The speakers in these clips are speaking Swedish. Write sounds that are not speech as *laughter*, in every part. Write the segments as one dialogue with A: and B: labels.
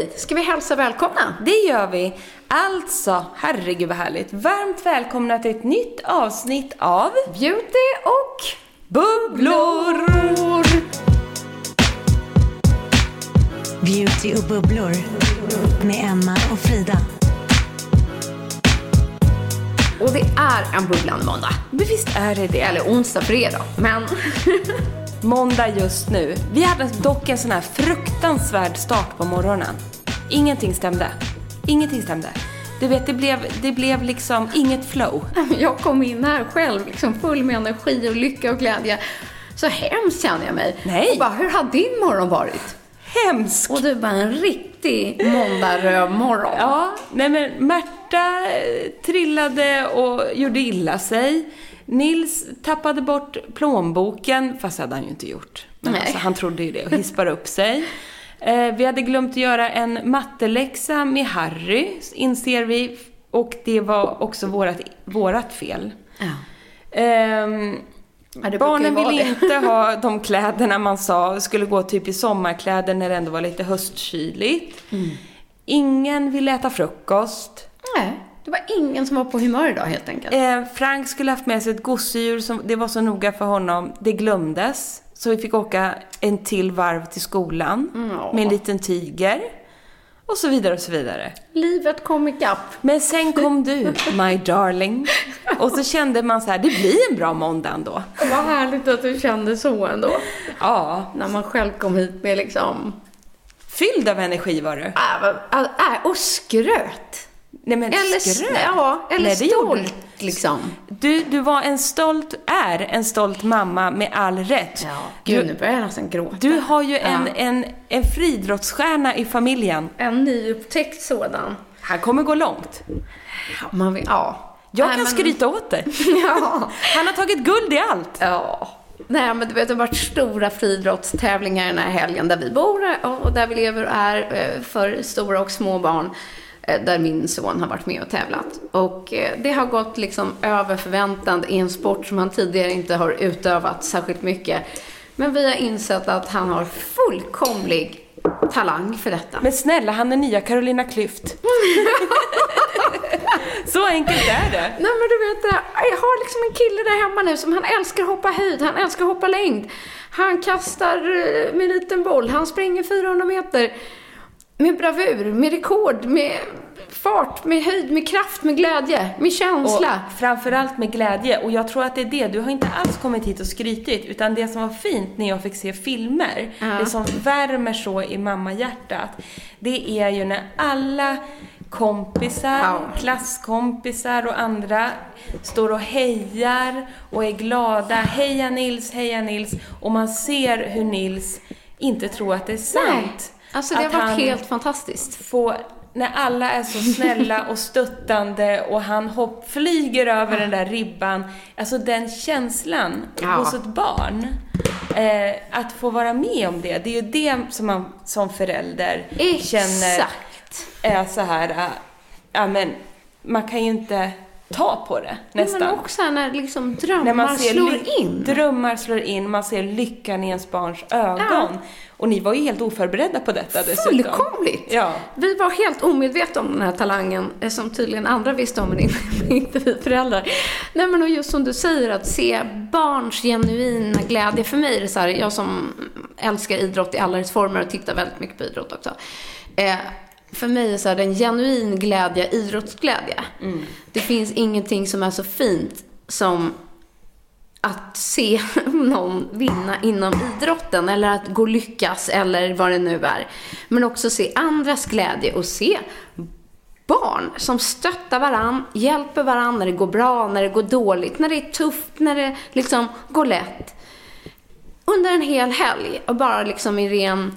A: Hej! Ska vi hälsa välkomna?
B: Det gör vi. Alltså, herregud vad härligt. Varmt välkomna till ett nytt avsnitt av
A: Beauty och
B: Bubblor!
C: Beauty och bubblor med Emma och Frida.
A: Och det är en bubblande måndag.
B: Men visst är det det.
A: Eller onsdag då. Men *laughs*
B: Måndag just nu. Vi hade dock en sån här fruktansvärd start på morgonen. Ingenting stämde. Ingenting stämde. Du vet, det blev, det blev liksom inget flow. *laughs*
A: jag kom in här själv liksom full med energi och lycka och glädje. Så hemskt känner jag mig.
B: Nej.
A: Och bara, hur har din morgon varit?
B: Hemskt!
A: Och du bara, en riktig måndag-röv-morgon.
B: Ja, nej men Märta eh, trillade och gjorde illa sig. Nils tappade bort plånboken, fast det hade han ju inte gjort. Men
A: Nej.
B: alltså, han trodde ju det och hispade upp sig. Eh, vi hade glömt att göra en matteläxa med Harry, inser vi. Och det var också vårat, vårat fel.
A: Ja.
B: Ehm,
A: Ja,
B: barnen ville inte ha *laughs* de kläderna man sa skulle gå typ i sommarkläder när det ändå var lite höstkyligt.
A: Mm.
B: Ingen ville äta frukost.
A: Nej, det var ingen som var på humör idag helt enkelt.
B: Eh, Frank skulle haft med sig ett gosedjur, som, det var så noga för honom. Det glömdes. Så vi fick åka en till varv till skolan
A: Ja.
B: med en liten tiger. Och så vidare och så vidare.
A: Livet kom ikapp.
B: Men sen kom du, my darling. Och så kände man så här, det blir en bra måndag ändå.
A: Vad härligt att du kände så ändå.
B: Ja,
A: När man själv kom hit med liksom...
B: fylld av energi var du.
A: Äh, äh, och skröt.
B: Nej men
A: Eller,
B: skröt.
A: ja, eller
B: Nej,
A: stolt liksom.
B: Du, du var en stolt, är en stolt mamma med all rätt.
A: Ja, gud
B: Du,
A: nu börjar jag nästan gråta.
B: du har ju en,
A: Ja.
B: en, en friidrottsstjärna i familjen.
A: En nyupptäckt sådan.
B: Han kommer gå långt.
A: Man vill, ja.
B: Jag
A: Nej,
B: kan
A: men-
B: skryta åt dig. *laughs*
A: Ja.
B: Han har tagit guld i allt.
A: Ja. Nej, men du vet, det har varit stora friidrottstävlingar den här helgen där vi bor och där vi lever och är eh, för stora och små barn. Eh, Där min son har varit med och tävlat. Och eh, det har gått liksom över förväntan i en sport som han tidigare inte har utövat särskilt mycket. Men vi har insett att han har fullkomlig talang för detta.
B: Men snälla, han är nya Carolina Klüft. *laughs* Så enkelt är det.
A: Nej men du vet, det, jag har liksom en kille där hemma nu som han älskar hoppa höjd, han älskar hoppa längd. Han kastar eh, med en liten boll, han springer 400 meter med bravur, med rekord, med fart, med höjd, med kraft, med glädje, med
B: Och
A: känsla.
B: framförallt med glädje. Och jag tror att det är det. Du har inte alls kommit hit och skrytit. Utan det som var fint när jag fick se filmer,
A: Ja.
B: det som värmer så i mammahjärtat, det är ju när alla kompisar,
A: Ja.
B: klasskompisar och andra står och hejar och är glada. Heja Nils, heja Nils. Och man ser hur Nils inte tror att det är sant.
A: Alltså det har varit helt fantastiskt.
B: få, när alla är så snälla och stöttande och han hopp, flyger över den där ribban. Alltså den känslan
A: Ja.
B: hos ett barn. Eh, att få vara med om det, det är ju det som man som förälder känner
A: Exakt.
B: är så här, äh, ja men man kan ju inte ta på det nästan.
A: men också när liksom drömmar
B: När man ser
A: slår in.
B: drömmar slår in, man ser lyckan i ens barns ögon. Och ni var ju helt oförberedda på detta dessutom.
A: Fullkomligt!
B: Ja.
A: Vi var helt omedvetna om den här talangen, eh, som tydligen andra visste om, men *laughs* inte vi föräldrar. Nej men och just som du säger, att se barns genuina glädje. För mig är det så här, jag som älskar idrott i alla dess former och tittar väldigt mycket på idrott också. Eh, för mig är det så här, en genuin glädje, idrottsglädje. Det finns ingenting som är så fint som att se *laughs* någon vinna inom idrotten eller att gå lyckas eller vad det nu är. Men också se andras glädje och se barn som stöttar varann, hjälper varann när det går bra, när det går dåligt, när det är tufft, när det liksom går lätt. Under en hel helg och bara liksom i ren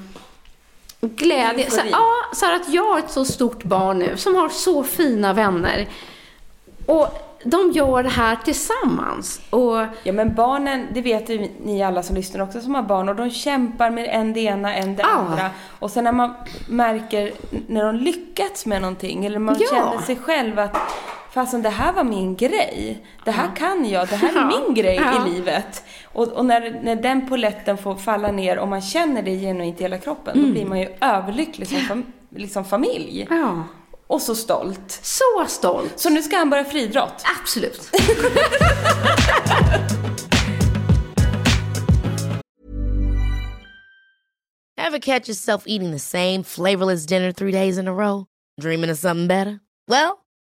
A: glädje. Så, ja, så att jag har ett så stort barn nu som har så fina vänner. Och de gör det här tillsammans. Och
B: Ja men barnen, det vet ju ni alla som lyssnar också som har barn och de kämpar med en det ena, en det
A: Ja.
B: andra. Och sen när man märker när de lyckats med någonting eller man
A: Ja.
B: känner sig själv att fasen det här var min grej. Det här kan jag, det här är min grej
A: Ja.
B: i livet. Och, och när, när den poletten får falla ner och man känner det genuint i hela kroppen,
A: Mm.
B: då blir man ju överlycklig som fam, liksom familj.
A: Ja.
B: Och så stolt.
A: Så stolt.
B: Så nu ska han börja friidrott.
A: Absolut. *laughs*
D: Ever catch yourself eating the same flavorless dinner three days in a row? Dreaming of something better? Well,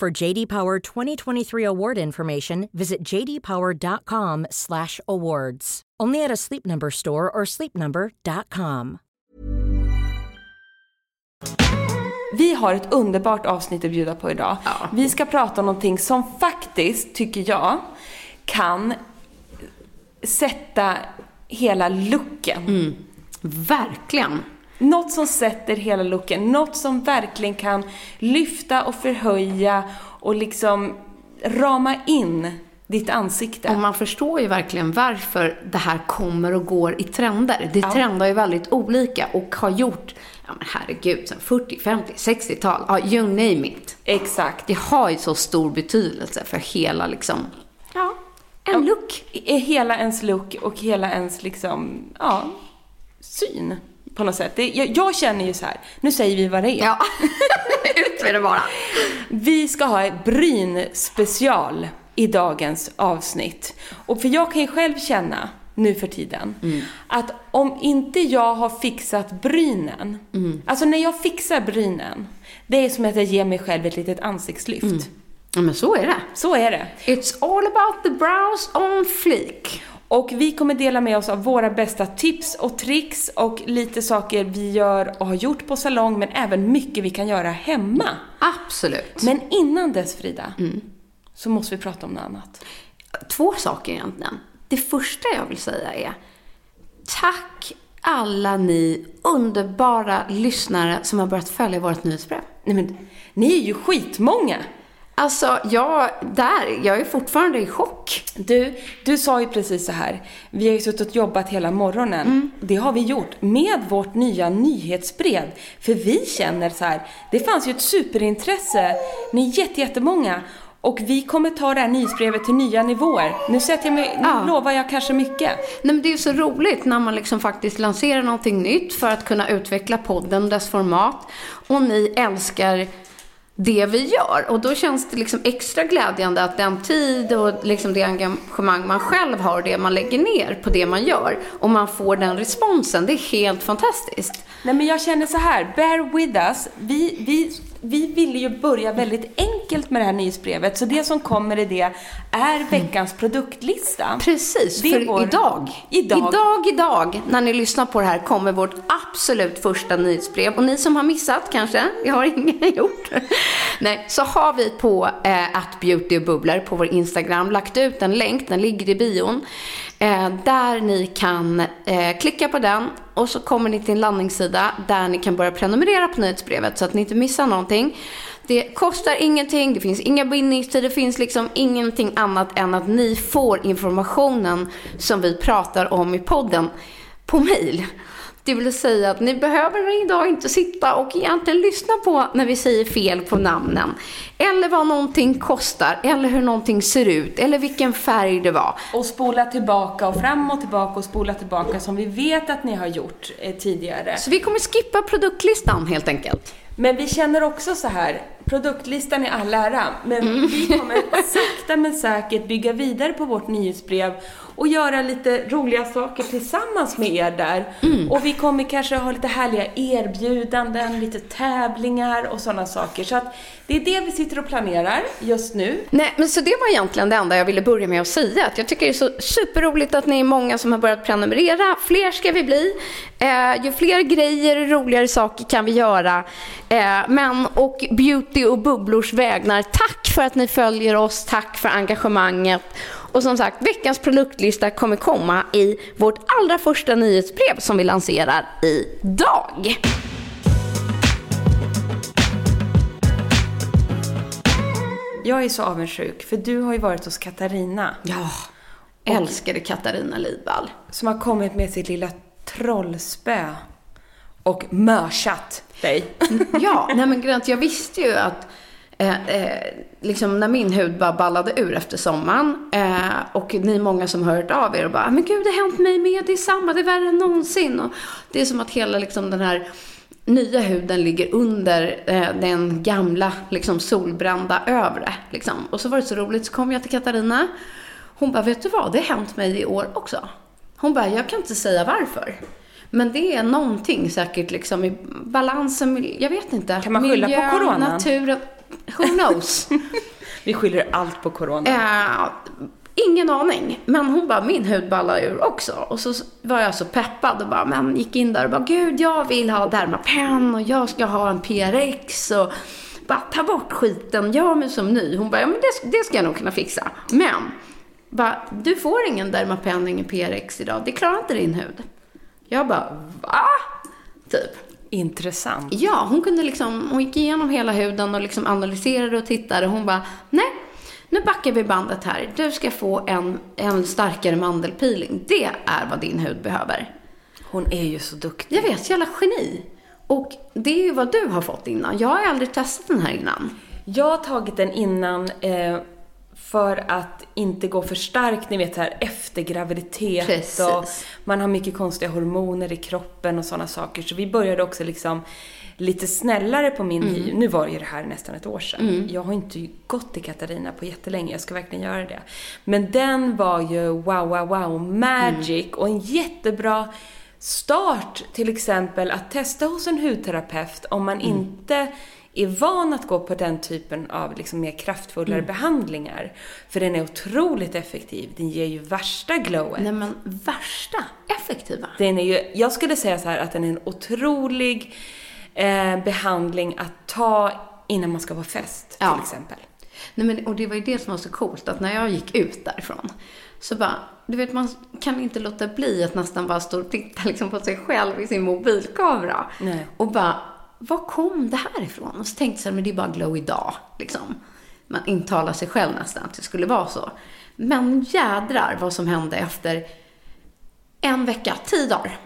E: For JD Power 2023 award information, visit jdpower.com/awards. Only at a Sleep Number store or sleepnumber.com.
B: Vi har ett underbart avsnitt att bjuda på idag.
A: Ja.
B: Vi ska prata om någonting som faktiskt, tycker jag, kan sätta hela looken.
A: Verkligen.
B: Något som sätter hela looken, något som verkligen kan lyfta och förhöja och liksom rama in ditt ansikte.
A: Och man förstår ju verkligen varför det här kommer och går i trender. Det trendar ju väldigt olika och har gjort, ja men herregud, sen 40, 50, 60-tal, ja you name it.
B: Exakt.
A: Det har ju så stor betydelse för hela liksom, ja, en look.
B: Hela ens look och hela ens liksom, ja, syn på något sätt. Det, jag, jag känner ju så här, nu säger vi vad det är.
A: Ja, *laughs* ut med det bara.
B: Vi ska ha ett bryn special i dagens avsnitt. Och för jag kan ju själv känna nu för tiden att om inte jag har fixat brynen, alltså när jag fixar brynen, det är som att jag ger mig själv ett litet ansiktslyft.
A: Ja men så är det.
B: Så är det.
A: It's all about the brows on fleek.
B: Och vi kommer dela med oss av våra bästa tips och tricks och lite saker vi gör och har gjort på salong men även mycket vi kan göra hemma.
A: Absolut.
B: Men innan dess Frida, så måste vi prata om något annat.
A: Två saker egentligen. Det första jag vill säga är tack alla ni underbara lyssnare som har börjat följa vårt nyhetsbrev.
B: Nej men, ni är ju skitmånga!
A: Alltså, jag, där, jag är fortfarande i chock.
B: Du, du sa ju precis så här. Vi har ju suttit och jobbat hela morgonen. Det har vi gjort med vårt nya nyhetsbrev. För vi känner så här, det fanns ju ett superintresse. Ni är jätte, jättemånga. Och vi kommer ta det här nyhetsbrevet till nya nivåer. Nu sätter jag mig, nu
A: Ja.
B: lovar jag kanske mycket.
A: Nej, men det är ju så roligt när man liksom faktiskt lanserar någonting nytt för att kunna utveckla podden, dess format. Och ni älskar det vi gör. Och då känns det liksom extra glädjande att den tid och liksom det engagemang man själv har och det man lägger ner på det man gör och man får den responsen, det är helt fantastiskt.
B: Nej men jag känner så här, bear with us. Vi, vi, vi ville ju börja väldigt enkelt med det här nyhetsbrevet. Så det som kommer i det är veckans produktlista.
A: Precis,
B: Det
A: för
B: vår-
A: idag,
B: Idag.
A: idag, idag, när ni lyssnar på det här kommer vårt absolut första nyhetsbrev. Och ni som har missat kanske, det har ingen *laughs* gjort. Nej, så har vi på eh, att beauty och bubblor på vår Instagram lagt ut en länk, den ligger i bion. Eh, där ni kan eh, klicka på den och så kommer ni till en landningssida där ni kan börja prenumerera på nyhetsbrevet så att ni inte missar någonting. Det kostar ingenting, det finns inga bindningstider, det finns liksom ingenting annat än att ni får informationen som vi pratar om i podden på mail. Det vill säga att ni behöver idag inte sitta och egentligen lyssna på när vi säger fel på namnen. Eller vad någonting kostar, eller hur någonting ser ut, eller vilken färg det var.
B: Och spola tillbaka och fram och tillbaka och spola tillbaka som vi vet att ni har gjort eh, tidigare.
A: Så vi kommer skippa produktlistan helt enkelt.
B: Men vi känner också så här, produktlistan är all ära, men vi kommer *laughs* sakta men säkert bygga vidare på vårt nyhetsbrev och göra lite roliga saker tillsammans med er där. Och vi kommer kanske ha lite härliga erbjudanden, lite tävlingar och sådana saker. Så att det är det vi sitter och planerar just nu.
A: Nej, men så det var egentligen det enda jag ville börja med att säga. Att jag tycker det är så superroligt att ni är många som har börjat prenumerera. Fler ska vi bli. Eh, ju fler grejer och roligare saker kan vi göra. Eh, men och beauty och bubblors vägnar, tack för att ni följer oss. Tack för engagemanget. Och som sagt, veckans produktlista kommer komma i vårt allra första nyhetsbrev som vi lanserar idag.
B: Jag är så avundsjuk, för du har ju varit hos Katarina
A: Ja, älskade Katarina Lidvall.
B: som har kommit med sitt lilla trollspö och mörsat dig.
A: Ja, nej men Grant, jag visste ju att eh, eh, liksom när min hud bara ballade ur efter sommaren eh, och ni många som hört av er och bara, men gud det har hänt mig med, det är samma, det är värre än någonsin. Och det är som att hela liksom den här nya huden ligger under eh, den gamla liksom solbrända övre. Liksom. Och så var det så roligt, så kom jag till Katarina. Hon bara, vet du vad, det har hänt mig i år också. Hon bara, jag kan inte säga varför. Men det är någonting säkert liksom i balansen, jag vet inte.
B: Kan man skylla på
A: Miljön,
B: coronan?
A: naturen, who knows? *laughs*
B: Vi skyller allt på corona.
A: Eh, ingen aning. Men hon bara, min hud ballar ur också. Och så var jag så peppad och bara, men gick in där och bara, gud jag vill ha Dermapen och jag ska ha en PRX och bara ta bort skiten, gör mig som ny. Hon bara, ja men det, det ska jag nog kunna fixa. Men, bara, du får ingen Dermapen, ingen PRX idag, det klarar inte din hud. Jag bara, va? Typ.
B: Intressant.
A: Ja, hon kunde liksom, hon gick igenom hela huden och liksom analyserade och tittade. Hon bara, nej, nu backar vi bandet här. Du ska få en, en starkare mandelpeeling. Det är vad din hud behöver.
B: Hon är ju så duktig.
A: Jag vet, jävla geni. Och det är ju vad du har fått innan. Jag har aldrig testat den här innan.
B: Jag har tagit den innan eh, för att inte gå för starkt, ni vet här efter graviditet
A: Precis.
B: och man har mycket konstiga hormoner i kroppen och sådana saker. Så vi började också liksom lite snällare på min hy. Nu var ju det här nästan ett år sedan. Jag har inte gått till Katarina på jättelänge, jag ska verkligen göra det. Men den var ju wow, wow, wow, magic och en jättebra start till exempel att testa hos en hudterapeut om man inte är van att gå på den typen av liksom mer kraftfullare behandlingar. För den är otroligt effektiv. Den ger ju värsta glowet.
A: Nej men värsta effektiva.
B: Den är ju, jag skulle säga så att den är en otrolig eh, behandling att ta innan man ska vara fest
A: Ja.
B: till exempel.
A: Nej, men, och det var ju det som var så coolt, att när jag gick ut därifrån så bara, du vet man kan inte låta bli att nästan bara stå och titta liksom på sig själv i sin mobilkamera.
B: Nej.
A: Och bara, var kom det här ifrån? Och så tänkte jag så här, men det är bara glow idag, liksom. Man intalar sig själv nästan att det skulle vara så. Men jädrar vad som hände efter en vecka, tio dagar.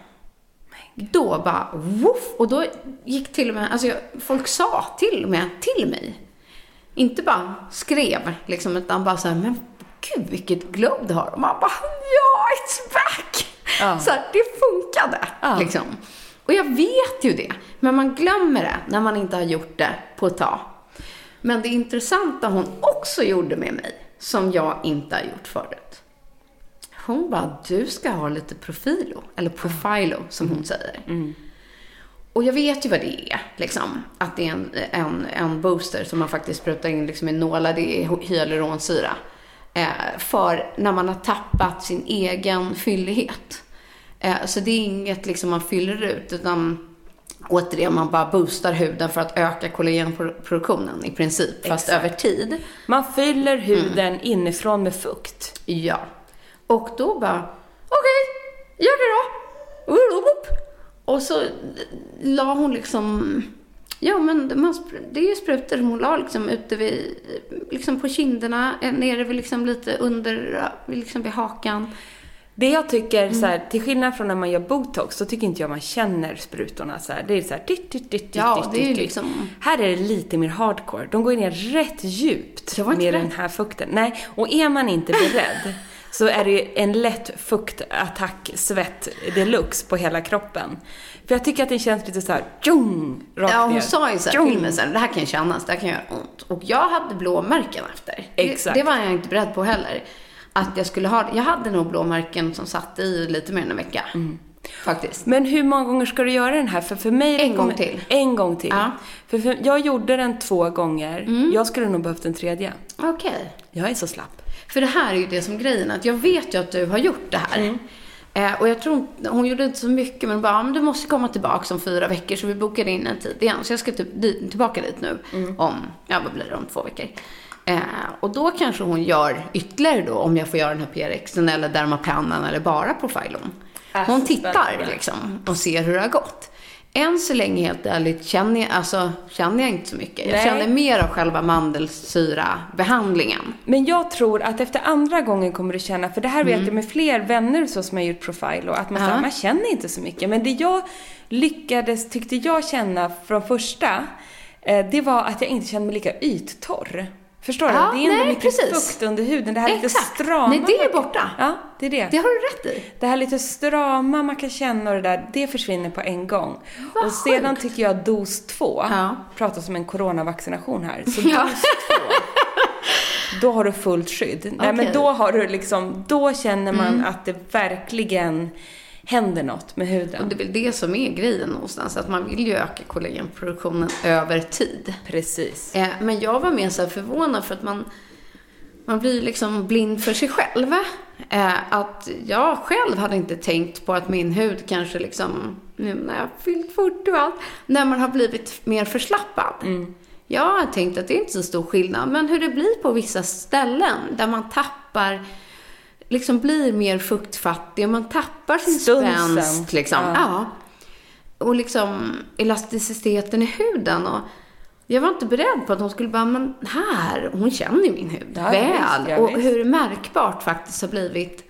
A: Då bara, woof! Och då gick till och med, alltså jag, folk sa till och med till mig. Inte bara skrev, liksom, utan bara så här, men gud vilket glow du har. Och man bara, ja, it's back!
B: Ja.
A: Så här, det funkade,
B: Ja.
A: liksom. Och jag vet ju det, men man glömmer det när man inte har gjort det på ett tag. Men det intressanta hon också gjorde med mig, som jag inte har gjort förut. Hon bara, du ska ha lite profilo, eller profilo som hon säger. Och jag vet ju vad det är, liksom. Att det är en, en, en booster som man faktiskt sprutar in liksom i nålar, det är hyaluronsyra. Eh, för när man har tappat sin egen fyllighet. Eh, så det är inget liksom man fyller ut, utan återigen, man bara boostar huden för att öka kollagenproduktionen i princip, fast över tid.
B: Man fyller huden inifrån med fukt.
A: Ja. Och då bara, okej, gör det då. och så la hon liksom, ja men man, det är ju sprutor som hon la liksom ute vid, liksom på kinderna, eh, nere vid liksom lite under, liksom vid hakan.
B: Det jag tycker,
A: Mm.
B: så här, till skillnad från när man gör botox, så tycker inte jag man känner sprutorna så här. Det är så här, dytt, dytt, dytt,
A: Ja,
B: dytt, dytt.
A: liksom-
B: Här är det lite mer hardcore. De går ner rätt djupt med
A: rädd.
B: den här fukten. Nej, och är man inte beredd *laughs* så är det ju en lätt fuktattack, svett deluxe på hela kroppen. För jag tycker att det känns lite så här, tjong, rakt
A: Ja, hon
B: ner.
A: sa ju så här
B: Tjong.
A: till mig sen, det här kan kännas, det här kan göra ont. Och jag hade blåmärken efter.
B: Exakt.
A: Det, det var jag inte beredd på heller. Att jag skulle ha Jag hade nog blåmärken som satt i lite mer än en vecka.
B: Mm.
A: Faktiskt.
B: Men hur många gånger ska du göra den här? För, för mig
A: En gång till.
B: En gång till.
A: Ja.
B: För, för jag gjorde den två gånger. Jag skulle nog behövt en tredje.
A: Okej.
B: Jag är så slapp.
A: För det här är ju det som grejen, att jag vet ju att du har gjort det här.
B: Mm.
A: Eh, och jag tror hon gjorde inte så mycket, men bara, "Ja, men du måste komma tillbaka om fyra veckor, så vi bokade in en tid igen. Så jag ska typ dit, tillbaka dit nu
B: Mm.
A: om, ja vad blir det, om två veckor. Eh, och då kanske hon gör ytterligare då, om jag får göra den här PRXen eller Dermapennen eller bara Profilon. Hon tittar liksom och ser hur det har gått. Än så länge helt ärligt känner jag, alltså, känner jag inte så mycket. Jag
B: Nej.
A: känner mer av själva mandelsyra-behandlingen.
B: Men jag tror att efter andra gången kommer du känna, för det här
A: Mm.
B: vet jag med fler vänner så som har gjort profil och att man,
A: Ja.
B: säger, man känner inte så mycket. Men det jag lyckades, tyckte jag känna från första, eh, det var att jag inte kände mig lika yttorr. Förstår du?
A: Ja,
B: det är ändå
A: nej,
B: mycket
A: precis.
B: fukt under huden. Det här lite
A: Exakt.
B: strama.
A: Nej, det är borta.
B: Ja, det är det.
A: Det har du rätt i.
B: Det här lite strama man kan känna och det där, det försvinner på en gång.
A: Vad
B: och sedan
A: sjukt.
B: tycker jag dos två,
A: Ja.
B: pratar som en coronavaccination här, så *laughs*
A: Ja.
B: dos två, då har du fullt skydd. Nej men.
A: Mm.
B: då har du liksom, då känner man att det verkligen händer något med huden.
A: Och det är väl det som är grejen någonstans, att man vill ju öka kollagenproduktionen över tid.
B: Precis.
A: Eh, men jag var mer så förvånad för att man, man blir liksom blind för sig själv. Eh, att jag själv hade inte tänkt på att min hud kanske liksom, nu när jag fyllt 40 och allt, när man har blivit mer förslappad. Jag har tänkt att det är inte så stor skillnad, men hur det blir på vissa ställen där man tappar liksom blir mer fuktfattig och man tappar sin
B: Stunsen.
A: spänst. Liksom.
B: Ja.
A: Ja. Och liksom elasticiteten i huden. Och jag var inte beredd på att hon skulle bara, men här, hon känner ju min hud
B: Ja,
A: väl.
B: visst, ja,
A: och
B: visst.
A: hur märkbart faktiskt har blivit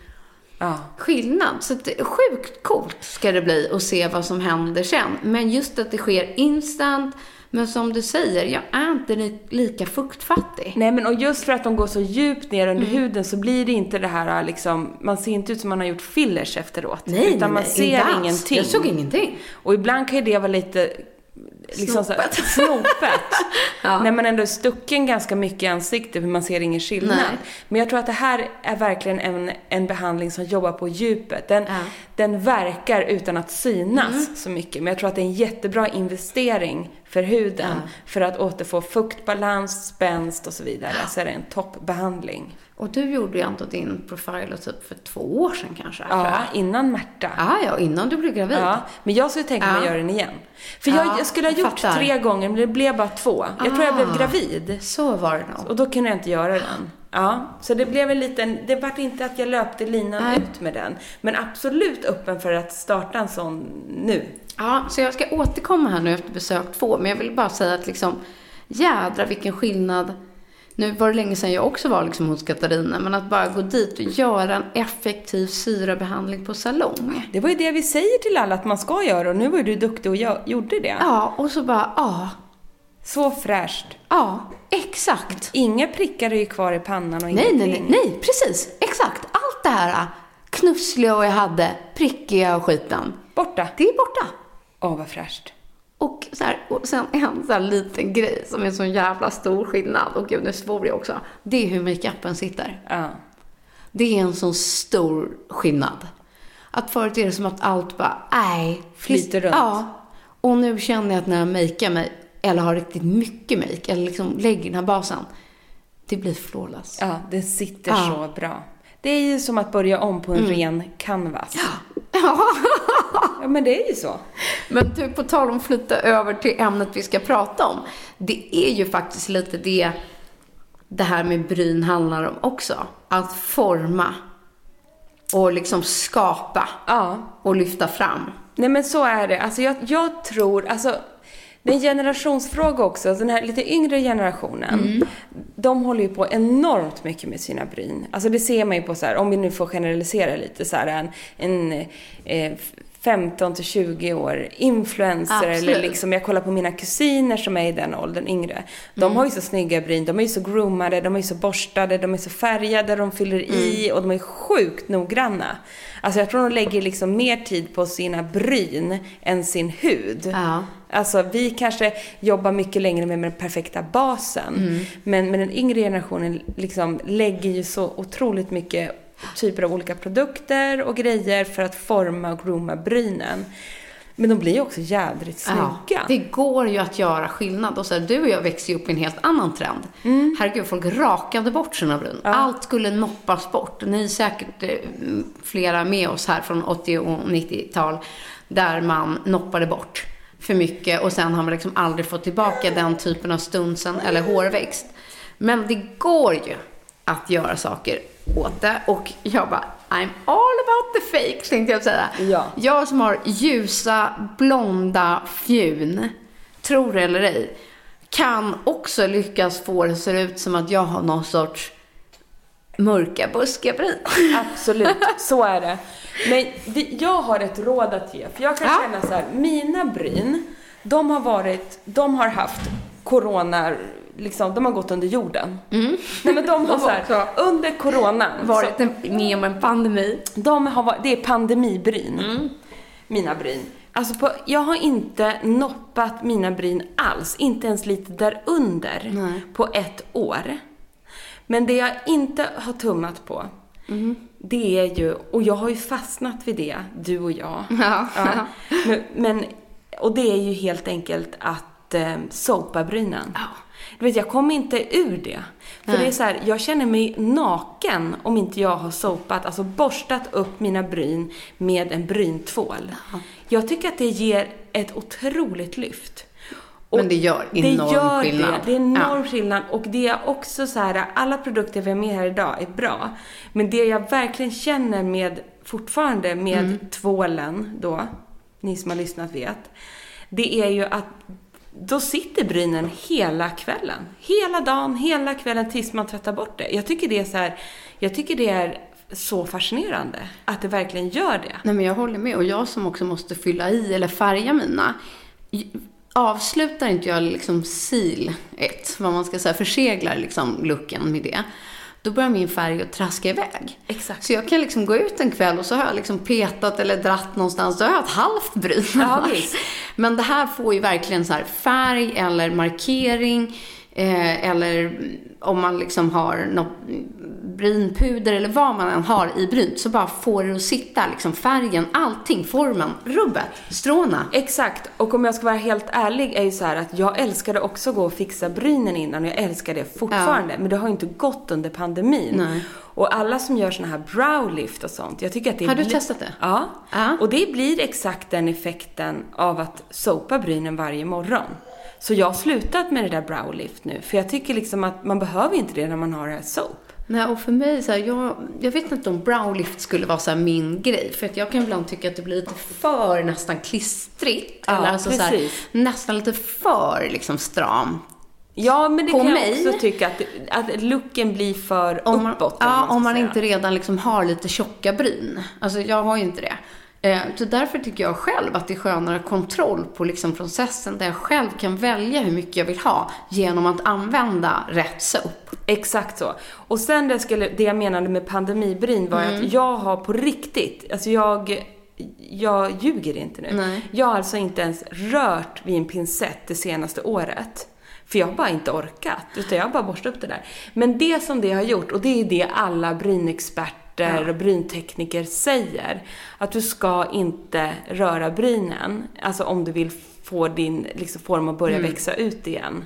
B: Ja.
A: skillnad. Så att det är sjukt coolt ska det bli att se vad som händer sen. Men just att det sker instant. Men som du säger, jag är inte li- lika fuktfattig.
B: Nej men och just för att de går så djupt ner under
A: Mm.
B: huden så blir det inte det här liksom, man ser inte ut som man har gjort fillers efteråt.
A: Nej,
B: utan
A: nej,
B: man
A: nej,
B: ser
A: inte alls.
B: ingenting.
A: Jag såg ingenting.
B: Och ibland kan ju det vara lite liksom så här,
A: Snopet. *laughs*
B: snopet. *laughs*
A: Ja.
B: När man ändå är stucken ganska mycket i ansiktet för man ser ingen skillnad.
A: Nej.
B: Men jag tror att det här är verkligen en, en behandling som jobbar på djupet. Den,
A: Ja.
B: den verkar utan att synas
A: Mm.
B: så mycket. Men jag tror att det är en jättebra investering för huden. För att återfå fuktbalans, spänst och så vidare. Så är det en toppbehandling.
A: Och du gjorde ju ändå din profil typ för två år sedan kanske.
B: Ja, innan Märta.
A: Ja, ja, innan du blev gravid.
B: Ja, men jag skulle tänka mig att
A: Ja.
B: göra den igen. För jag,
A: Ja,
B: jag skulle ha gjort
A: fattar.
B: tre gånger, men det blev bara två. Jag tror jag blev
A: Ah.
B: gravid.
A: Så var det nog.
B: Och då kunde jag inte göra den. Ja, så det blev en liten, det var inte att jag löpte linan
A: Nej.
B: ut med den. Men absolut öppen för att starta en sån nu.
A: Ja, så jag ska återkomma här nu efter besök två, men jag vill bara säga att liksom, jädra vilken skillnad. Nu var det länge sedan jag också var liksom hos Katarina, men att bara gå dit och göra en effektiv syrabehandling på salong.
B: Det var ju det vi säger till alla att man ska göra och nu var ju du duktig och jag gjorde det.
A: Ja, och så bara, ja,
B: Så fräscht.
A: ja, exakt.
B: Inga prickar är ju kvar i pannan och
A: Nej, nej,
B: ingenting.
A: nej, nej, precis, exakt. Allt det här knussliga och jag hade, prickiga och skiten,
B: Borta.
A: det är borta.
B: Åh, vad fräscht.
A: Och, så här, och sen en så här liten grej som är sån jävla stor skillnad, och gud nu svor jag också, det är hur makeupen sitter.
B: Ja.
A: Det är en sån stor skillnad. Att förut är det som att allt bara, nej.
B: Flyter runt.
A: Ja. Och nu känner jag att när jag makear mig, eller har riktigt mycket make, eller liksom lägger den här basen, det blir flawless.
B: Ja, det sitter
A: Ja. Mm.
B: så bra. Det är ju som att börja om på en ren canvas.
A: Ja. *laughs*
B: Ja, men det är ju så.
A: Men du, på tal om att flytta över till ämnet vi ska prata om. Det är ju faktiskt lite det det här med bryn handlar om också. Att forma och liksom skapa
B: Ja.
A: och lyfta fram.
B: Nej men så är det. Alltså jag, jag tror, alltså det är en generationsfråga också. Den här lite yngre generationen,
A: Mm.
B: de håller ju på enormt mycket med sina bryn. Alltså det ser man ju på så här, om vi nu får generalisera lite så här, en, en eh, 15 till 20 år influencer eller
A: Absolut.
B: liksom, jag kollar på mina kusiner som är i den åldern, yngre. De
A: Mm.
B: har ju så snygga bryn, de är ju så groomade, de är ju så borstade, de är så färgade, de fyller i
A: Mm.
B: och de är sjukt noggranna. Alltså jag tror de lägger liksom mer tid på sina bryn än sin hud.
A: Ja.
B: Alltså vi kanske jobbar mycket längre med den perfekta basen.
A: Mm.
B: Men, men den yngre generationen liksom lägger ju så otroligt mycket typer av olika produkter och grejer för att forma och grooma brynen. Men de blir ju också jädrigt snygga.
A: Ja, det går ju att göra skillnad. Och så här, du och jag växte ju upp i en helt annan trend.
B: Mm.
A: Herregud, folk rakade bort sina bryn. Allt skulle noppas bort. Ni är säkert eh, flera med oss här från 80 och 90-tal. Där man noppade bort för mycket och sen har man liksom aldrig fått tillbaka den typen av stunsen eller hårväxt. Men det går ju att göra saker åt det. Och jag bara, I'm all about the fake, tänkte jag säga.
B: Ja.
A: Jag som har ljusa, blonda fjun, tror det eller ej, kan också lyckas få det att se ut som att jag har någon sorts mörka, buskiga bryn. *laughs*
B: Absolut, så är det. Men det, jag har ett råd att ge. För jag kan
A: Ja.
B: känna så här, mina bryn, de har varit, de har haft corona, liksom, de har gått under jorden. Nej men de har *laughs* så här, under coronan,
A: Varit en, med om en pandemi.
B: de har varit, det är pandemibryn. Mina bryn. Alltså på, jag har inte noppat mina bryn alls, inte ens lite där under
A: Nej.
B: på ett år. Men det jag inte har tummat på, det är ju, och jag har ju fastnat vid det, du och jag. *laughs*
A: Ja.
B: Men, men, och det är ju helt enkelt att eh, sopa brynen. Du vet, jag kommer inte ur det. För det är så här, jag känner mig naken om inte jag har sopat, alltså borstat upp mina bryn med en bryntvål. Jag tycker att det ger ett otroligt lyft. Och
A: Men det gör enorm
B: det gör
A: skillnad.
B: Det, det är enorm
A: Ja.
B: skillnad. Och det är också så här, alla produkter vi har med här idag är bra. Men det jag verkligen känner med, fortfarande med
A: Mm.
B: tvålen då, ni som har lyssnat vet, det är ju att då sitter brynen hela kvällen. Hela dagen, hela kvällen tills man tvättar bort det. Jag tycker det är så här, jag tycker det är så fascinerande att det verkligen gör det.
A: Nej men jag håller med. Och jag som också måste fylla i eller färga mina. Avslutar inte jag liksom sil ett, vad man ska säga, förseglar liksom looken med det. Då börjar min färg att traska iväg.
B: Exakt.
A: Så jag kan liksom gå ut en kväll och så har jag liksom petat eller dratt någonstans. Då har jag ett halvt bryn.
B: Ja.
A: Men det här får ju verkligen så här färg eller markering. Eh, eller om man liksom har något brynpuder eller vad man än har i bryn. Så bara får det att sitta liksom färgen, allting, formen, rubbet, stråna.
B: Exakt, och om jag ska vara helt ärlig är ju så att jag älskade också att gå och fixa brynen innan jag älskar det fortfarande. Men det har ju inte gått under pandemin.
A: Nej.
B: Och alla som gör såna här browlift och sånt, jag tycker att det
A: Har du
B: blir-
A: testat det?
B: Ja.
A: Ja.
B: Och det blir exakt den effekten av att sopa brynen varje morgon. Så jag har slutat med det där browlift nu, för jag tycker liksom att man behöver inte det när man har det här soap.
A: Nej, och för mig, så här, jag, jag vet inte om browlift skulle vara så min grej. För att jag kan ibland tycka att det blir lite för nästan klistrigt.
B: Ja,
A: eller alltså så här,
B: precis.
A: nästan lite för liksom stram.
B: Ja, men det
A: På
B: kan jag
A: mig-
B: också tycka att, att looken blir för
A: Om man,
B: uppåt.
A: ja,
B: vad ska
A: om man inte redan liksom har lite tjocka bryn. Alltså jag har ju inte det. Eh, Så därför tycker jag själv att det är skönare kontroll på liksom processen där jag själv kan välja hur mycket jag vill ha genom att använda rätt soap.
B: Exakt så. Och sen det, skulle, det jag menade med pandemibryn var
A: Mm.
B: att jag har på riktigt, alltså jag, jag ljuger inte nu.
A: Nej.
B: Jag har alltså inte ens rört vid en pincett det senaste året. För jag har bara inte orkat, utan jag har bara borstat upp det där. Men det som det har gjort, och det är det alla brynexperter och bryntekniker säger, att du ska inte röra brynen, alltså om du vill få din liksom, form att börja växa ut igen.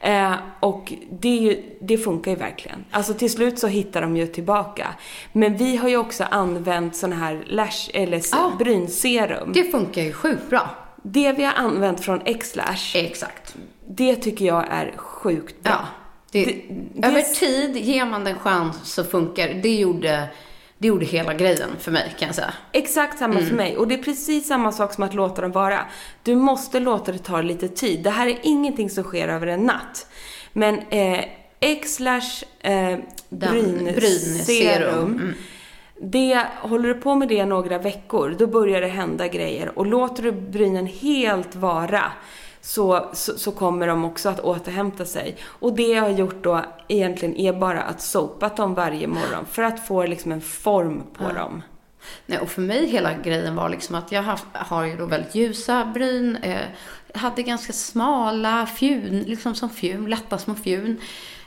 B: Eh, och det, ju, det funkar ju verkligen. Alltså till slut så hittar de ju tillbaka. Men vi har ju också använt såna här lash, eller
A: Ja.
B: brynserum.
A: Det funkar ju sjukt bra.
B: Det vi har använt från X-lash,
A: Exakt.
B: det tycker jag är sjukt bra.
A: Ja. Det,
B: Det- det-
A: över tid, ger man den chans så funkar det. Det gjorde Det gjorde hela grejen för mig kan jag säga.
B: Exakt samma för mig. Och det är precis samma sak som att låta dem vara. Du måste låta det ta lite tid. Det här är ingenting som sker över en natt. Men eh, X slash eh,
A: Den-
B: brynserum,
A: brynserum.
B: det, håller du på med det några veckor, då börjar det hända grejer. Och låter du brynen helt vara, så, så, så kommer de också att återhämta sig. Och det jag har gjort då egentligen är bara att sopat dem varje morgon för att få liksom en form på dem.
A: Nej, och för mig hela grejen var liksom att jag har, har ju då väldigt ljusa bryn, eh, hade ganska smala fjun, liksom som fjun, lätta små fjun.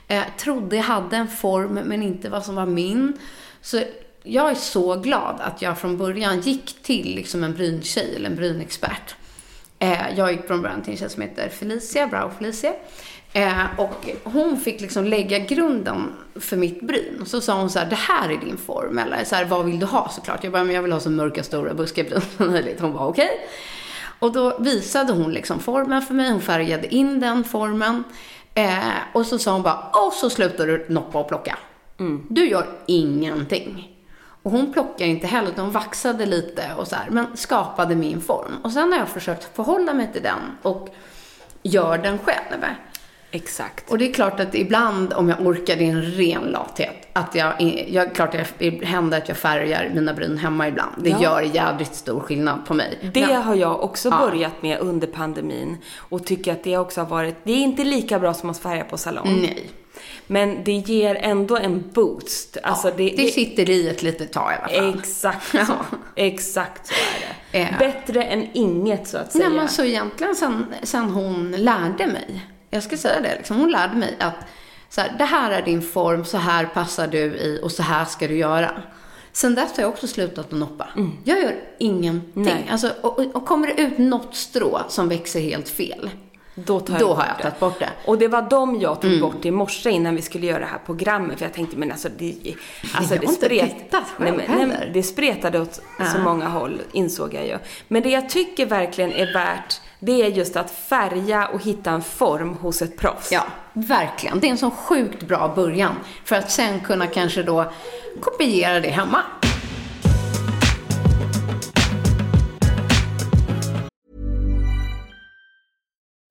A: Eh, trodde jag hade en form men inte vad som var min. Så jag är så glad att jag från början gick till liksom en bryntjej eller en brynexpert. Eh, jag gick från början till en tjej som heter Felicia, Brow Felicia. Eh, och hon fick liksom lägga grunden för mitt bryn. Så sa hon så här, det här är din form. Eller så här, vad vill du ha såklart? Jag bara, men jag vill ha så mörka, stora, buskiga bryn som möjligt. Hon var okej. Och då visade hon liksom formen för mig. Hon färgade in den formen. Eh, och så sa hon bara, och så slutar du noppa och plocka. Du gör ingenting. Och hon plockade inte heller, utan hon vaxade lite och så här, men skapade min form. Och sen har jag försökt förhålla mig till den och gör den själv.
B: Exakt.
A: Och det är klart att ibland, om jag orkar, det är en ren lathet. Att jag, jag klart det händer att jag färgar mina bryn hemma ibland. Det
B: Ja.
A: gör jädrigt stor skillnad på mig.
B: Det
A: Men-
B: har jag också
A: Ja.
B: börjat med under pandemin och tycker att det också har varit, det är inte lika bra som att färga på salong.
A: Nej.
B: Men det ger ändå en boost. Alltså
A: ja, det, sitter i ett litet tag i alla fall.
B: Exakt så. Exakt så är det.
A: Eh.
B: Bättre än inget så att säga.
A: Nej men så egentligen sen, sen hon lärde mig, jag ska säga det liksom, hon lärde mig att så här, det här är din form, så här passar du i och så här ska du göra. Sen dess har jag också slutat att noppa. Jag gör ingenting.
B: Nej.
A: Alltså, och- och kommer det ut något strå som växer helt fel,
B: Då, tar
A: då
B: bort
A: har jag
B: det.
A: tagit bort det.
B: Och det var de jag tog bort i morse innan vi skulle göra det här programmet. För jag tänkte, men alltså det... Alltså
A: Jag tittat själv
B: nej, men, nej, men det spretade åt så många håll, insåg jag ju. Men det jag tycker verkligen är värt, det är just att färga och hitta en form hos ett proffs.
A: Ja, verkligen. Det är en så sjukt bra början för att sen kunna kanske då kopiera det hemma.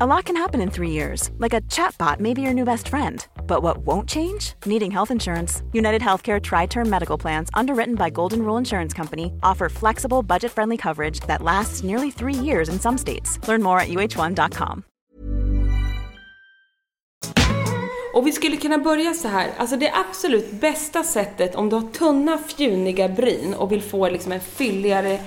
F: A lot can happen in three years, like a chatbot may be your new best friend. But what won't change? Needing health insurance. United Healthcare Tri Term Medical Plans, underwritten by Golden Rule Insurance Company, offer flexible, budget friendly coverage that lasts nearly three years in some states. Learn more at uh1.com.
B: Och vi skulle kunna börja så här. Alltså det absolut bästa sättet om du har tunna fjuniga bryn och vill få liksom en fylligare,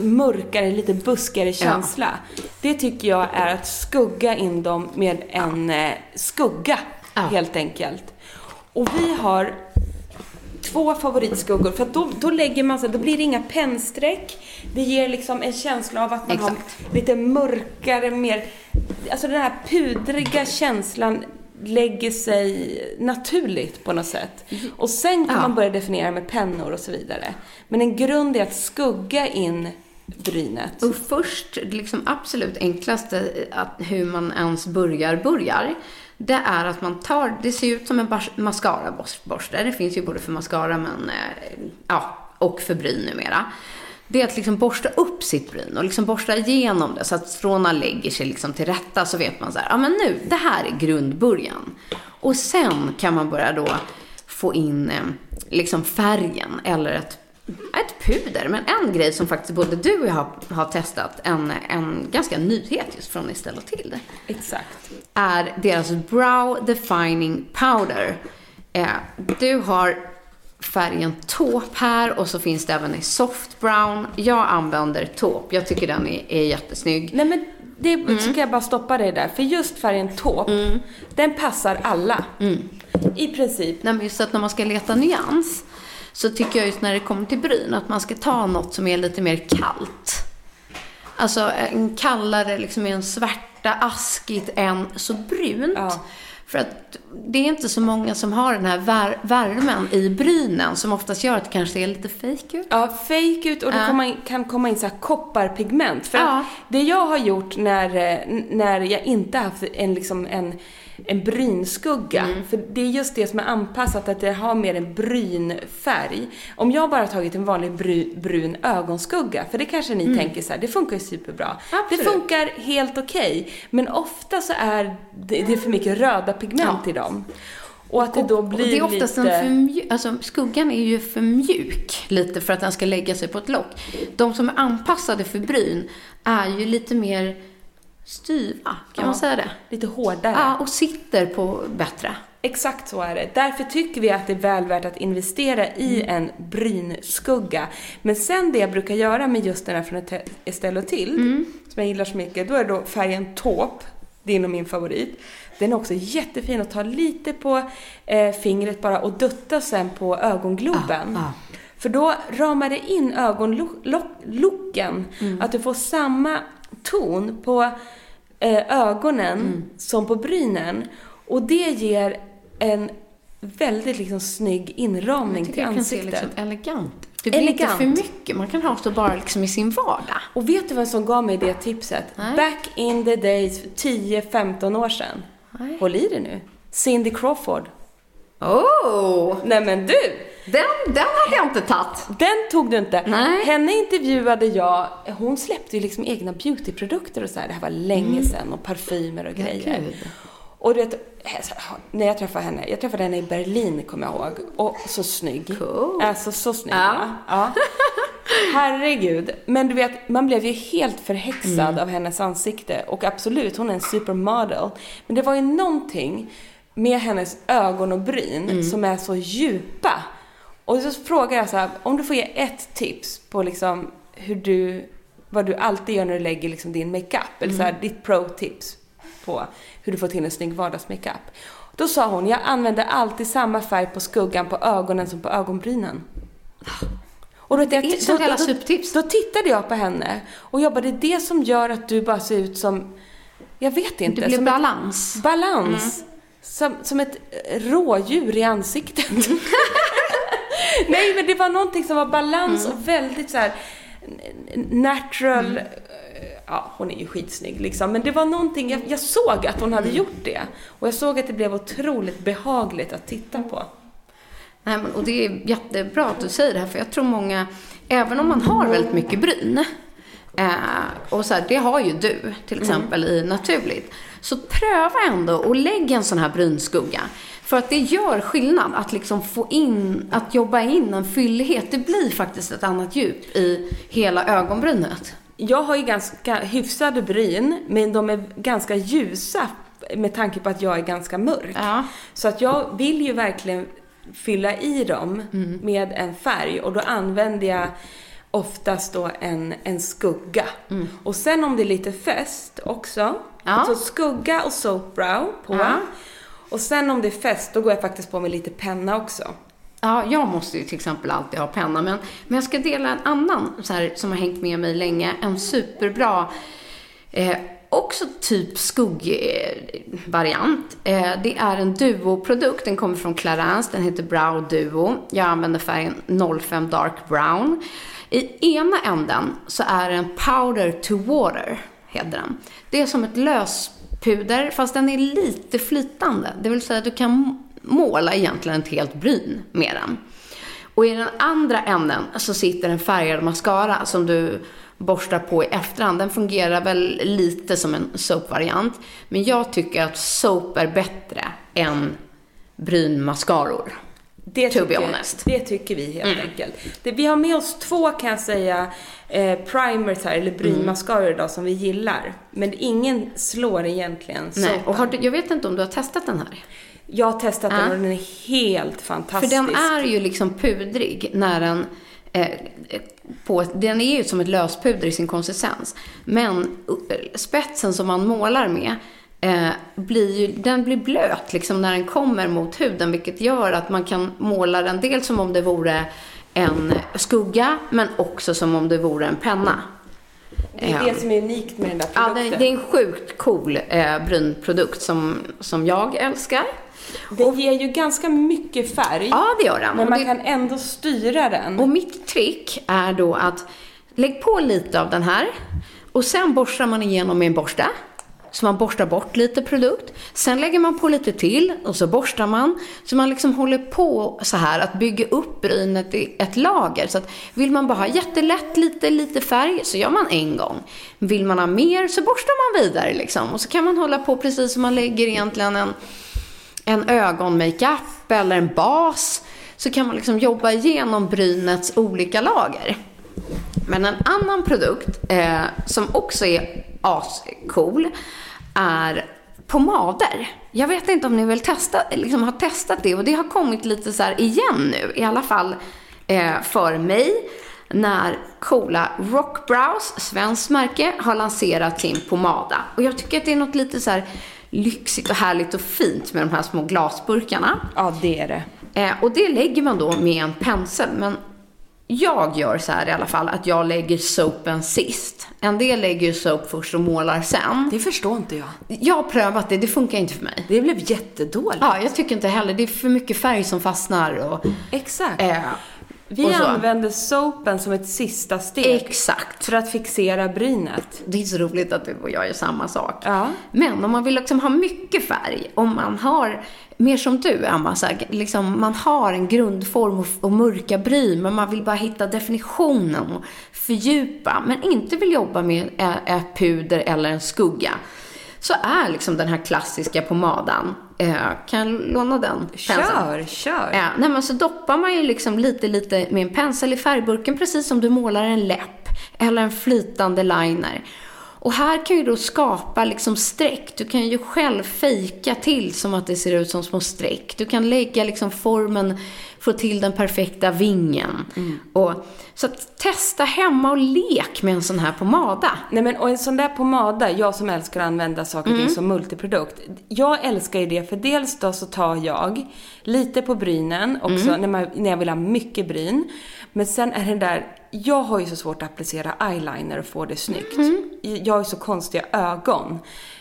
B: mörkare, lite buskigare känsla. Det tycker jag är att skugga in dem med en eh, skugga,
A: Ja.
B: helt enkelt. Och vi har två favoritskuggor för att då, då lägger man sig, då blir det inga pennstreck. Det ger liksom en känsla av att man
A: Exakt.
B: har lite mörkare, mer, alltså den här pudriga känslan lägger sig naturligt på något sätt. Och sen kan
A: Ja.
B: man börja definiera med pennor och så vidare. Men en grund är att skugga in brynet.
A: Och först, liksom absolut enklaste att hur man ens börjar, börjar, det är att man tar, det ser ut som en mascaraborste. Det finns ju både för mascara men, eh, ja, och för bryn numera. Det är att liksom borsta upp sitt bryn och liksom borsta igenom det så att stråna lägger sig liksom till rätta så vet man så här, ja men nu, det här är grundbörjan. Och sen kan man börja då få in eh, liksom färgen eller ett, ett puder. Men en grej som faktiskt både du och jag har, har testat, en, en ganska nyhet just från Estelle till
B: Exakt.
A: är deras Brow Defining Powder. Eh, du har färgen taupe här och så finns det även i soft brown. Jag använder taupe. Jag tycker den är, är jättesnygg.
B: Nej men det
A: Mm.
B: ska jag bara stoppa dig där. För just färgen taupe, den passar alla.
A: Mm.
B: I princip.
A: Nej, men just att när man ska leta nyans så tycker jag just när det kommer till bryn att man ska ta något som är lite mer kallt. Alltså en kallare, liksom en svärta, askigt än så brunt.
B: Ja.
A: För att det är inte så många som har den här vär- värmen i brynen som oftast gör att det kanske ser lite fake ut.
B: Ja, fake ut och det
A: Ja.
B: kan komma in så kopparpigment. För
A: Ja.
B: att det jag har gjort när, eh, när jag inte haft en, liksom en, en brynskugga,
A: Mm.
B: för det är just det som är anpassat, att det har mer en brynfärg. Om jag bara tagit en vanlig brun ögonskugga, för det kanske ni tänker så här, det funkar ju superbra.
A: Mm. Absolut.
B: Det funkar helt okej, men ofta så är det, det är för mycket röda pigment
A: Ja.
B: i dem. Och att det då blir
A: och det är oftast
B: lite...
A: en för mjuk, alltså skuggan är ju för mjuk lite för att den ska lägga sig på ett lock. De som är anpassade för bryn är ju lite mer styva, kan man säga det?
B: Lite hårdare.
A: Ja, och sitter på bättre.
B: Exakt så är det. Därför tycker vi att det är väl värt att investera i en brynskugga. Men sen det jag brukar göra med just den här från Estelle till, som jag gillar så mycket, då är då färgen taupe. Det är nog min favorit. Den är också jättefin att ta lite på eh, fingret bara och dutta sen på ögongloben.
A: Ja, ja.
B: För då ramar det in ögonlocken. Att du får samma ton på eh, ögonen som på brynen. Och det ger en väldigt liksom snygg inramning
A: Jag
B: till
A: tycker det kan se
B: ansiktet.
A: liksom elegant. Det blir
B: Elegant.
A: inte för mycket. Man kan ha så bara liksom i sin vardag.
B: Och vet du vem som gav mig det tipset?
A: Nej.
B: Back in the days, för 10-15 år sedan.
A: Nej.
B: Håll i det nu. Cindy Crawford.
A: Oh!
B: Nej men du!
A: Den, den hade jag inte tagit.
B: Den tog du inte.
A: Nej.
B: Henne intervjuade jag. Hon släppte ju liksom egna beautyprodukter och så här. Det här var länge sedan. Och parfymer och grejer.
A: Mm. gud.
B: Och du vet, när jag träffade henne, jag träffade henne i Berlin kommer jag ihåg. Och så snygg.
A: Cool.
B: Alltså så snygg
A: Ja.
B: ja. Herregud. Men du vet, man blev ju helt förhäxad
A: Mm.
B: av hennes ansikte. Och absolut, hon är en supermodel. Men det var ju någonting med hennes ögon och bryn
A: Mm.
B: som är så djupa. Och så frågar jag så här, om du får ge ett tips på liksom hur du, vad du alltid gör när du lägger liksom din makeup. Eller så här,
A: Mm.
B: ditt pro-tips på hur du får till en snygg vardagsmakeup. Då sa hon, jag använder alltid samma färg på skuggan på ögonen som på ögonbrynen. Och då,
A: Det är ett sånt jävla supertips.
B: Då tittade jag på henne och jag bara, det är det som gör att du bara ser ut som, jag vet inte.
A: Det blir balans.
B: Ett balans. Som, som ett eh, rådjur i ansiktet. *laughs* Nej, men det var någonting som var balans och väldigt så här natural. eh, Ja, hon är ju skitsnygg liksom. Men det var någonting, jag, jag såg att hon hade gjort det. Och jag såg att det blev otroligt behagligt att titta på.
A: Nej, men, och det är jättebra att du säger det här, för jag tror många, även om man har väldigt mycket bryn, eh, och så här, det har ju du till exempel i naturligt, så pröva ändå och lägg en sån här brynskugga. För att det gör skillnad att liksom få in, att jobba in en fyllighet. Det blir faktiskt ett annat djup i hela ögonbrynet.
B: Jag har ju ganska hyfsade bryn, men de är ganska ljusa med tanke på att jag är ganska mörk.
A: Ja.
B: Så att jag vill ju verkligen fylla i dem
A: Mm.
B: med en färg och då använder jag oftast då en, en skugga.
A: Mm.
B: Och sen om det är lite fäst också,
A: Ja.
B: alltså skugga och soap brow på.
A: Ja.
B: Och sen om det är fäst, då går jag faktiskt på med lite penna också.
A: Ja, jag måste ju till exempel alltid ha penna, men, men jag ska dela en annan så här, som har hängt med mig länge. En superbra, eh, också typ skuggvariant. Eh, det är en duo-produkt, den kommer från Clarins, den heter Brow Duo. Jag använder färgen 05 Dark Brown. I ena änden så är det en Powder to Water, heter den. Det är som ett löspuder, fast den är lite flytande. Det vill säga att du kan måla egentligen ett helt bryn med den. Och i den andra änden så sitter en färgad mascara som du borstar på i efterhand. Den fungerar väl lite som en soap-variant. Men jag tycker att soap är bättre än brynmascaror.
B: Det
A: to be
B: tycker,
A: honest.
B: det tycker vi helt
A: Mm.
B: enkelt. Det, vi har med oss två kan jag säga eh, primers här, eller brynmascaror idag som vi gillar. Men ingen slår egentligen
A: Nej, och har du, jag vet inte om du har testat den här?
B: Jag har testat den
A: Ja.
B: och den är helt
A: För
B: fantastisk.
A: den är ju liksom pudrig när den eh, på, den är ju som ett löspuder i sin konsistens. Men eh, spetsen som man målar med eh, blir ju, den blir blöt liksom när den kommer mot huden vilket gör att man kan måla den dels som om det vore en skugga men också som om det vore en penna.
B: Det är det som är unikt med den där
A: Ja,
B: produkten.
A: det, det är en sjukt cool eh, brynprodukt som, som jag älskar.
B: Den ger ju ganska mycket färg.
A: Ja, det gör den.
B: Men man
A: det-
B: kan ändå styra den.
A: Och mitt trick är då att lägg på lite av den här och sen borstar man igenom med en borste. Så man borstar bort lite produkt. Sen lägger man på lite till och så borstar man. Så man liksom håller på så här att bygga upp brynet i ett lager. Så att vill man bara ha jättelätt lite, lite färg så gör man en gång. Vill man ha mer så borstar man vidare liksom. Och så kan man hålla på precis som man lägger egentligen en, en ögonmakeup eller en bas så kan man liksom jobba igenom brynets olika lager. Men en annan produkt eh, som också är ascool är pomader. Jag vet inte om ni vill testa, liksom har testat det och det har kommit lite så här igen nu, i alla fall eh, för mig när coola Rockbrows, svenskt märke, har lanserat sin pomada. Och jag tycker att det är något lite så här lyxigt och härligt och fint med de här små glasburkarna.
B: Ja, det är det.
A: Eh, och det lägger man då med en pensel. Men jag gör så här i alla fall, att jag lägger soapen sist. En del lägger ju soap först och målar sen.
B: Det förstår inte jag.
A: Jag har prövat det, det funkar inte för mig.
B: Det blev jättedåligt.
A: Ja, jag tycker inte heller. Det är för mycket färg som fastnar och...
B: Exakt.
A: Eh,
B: Vi använder soapen som ett sista steg.
A: Exakt.
B: För att fixera brynet.
A: Det är så roligt att du och jag gör samma sak.
B: Ja.
A: Men om man vill liksom ha mycket färg, om man har, mer som du Emma, så här, liksom, man har en grundform och, och mörka bryn, men man vill bara hitta definitionen och fördjupa, men inte vill jobba med ett puder eller en skugga. Så är liksom den här klassiska pomadan, eh, kan jag låna den penseln?
B: Kör, kör.
A: Ja, nej, men så doppar man ju liksom lite, lite med en pensel i färgburken precis som du målar en läpp eller en flytande liner. Och här kan ju då skapa liksom streck. Du kan ju själv fejka till som att det ser ut som små streck. Du kan lägga liksom formen, få till den perfekta vingen. Och, så att testa hemma och lek med en sån här pomada.
B: Nej men och en sån där pomada, jag som älskar att använda saker och
A: Mm.
B: ting som multiprodukt. Jag älskar ju det för dels då så tar jag lite på brynen också
A: Mm.
B: när, man, när jag vill ha mycket bryn. Men sen är det där, jag har ju så svårt att applicera eyeliner och få det snyggt.
A: Mm.
B: Jag har ju så konstiga ögon.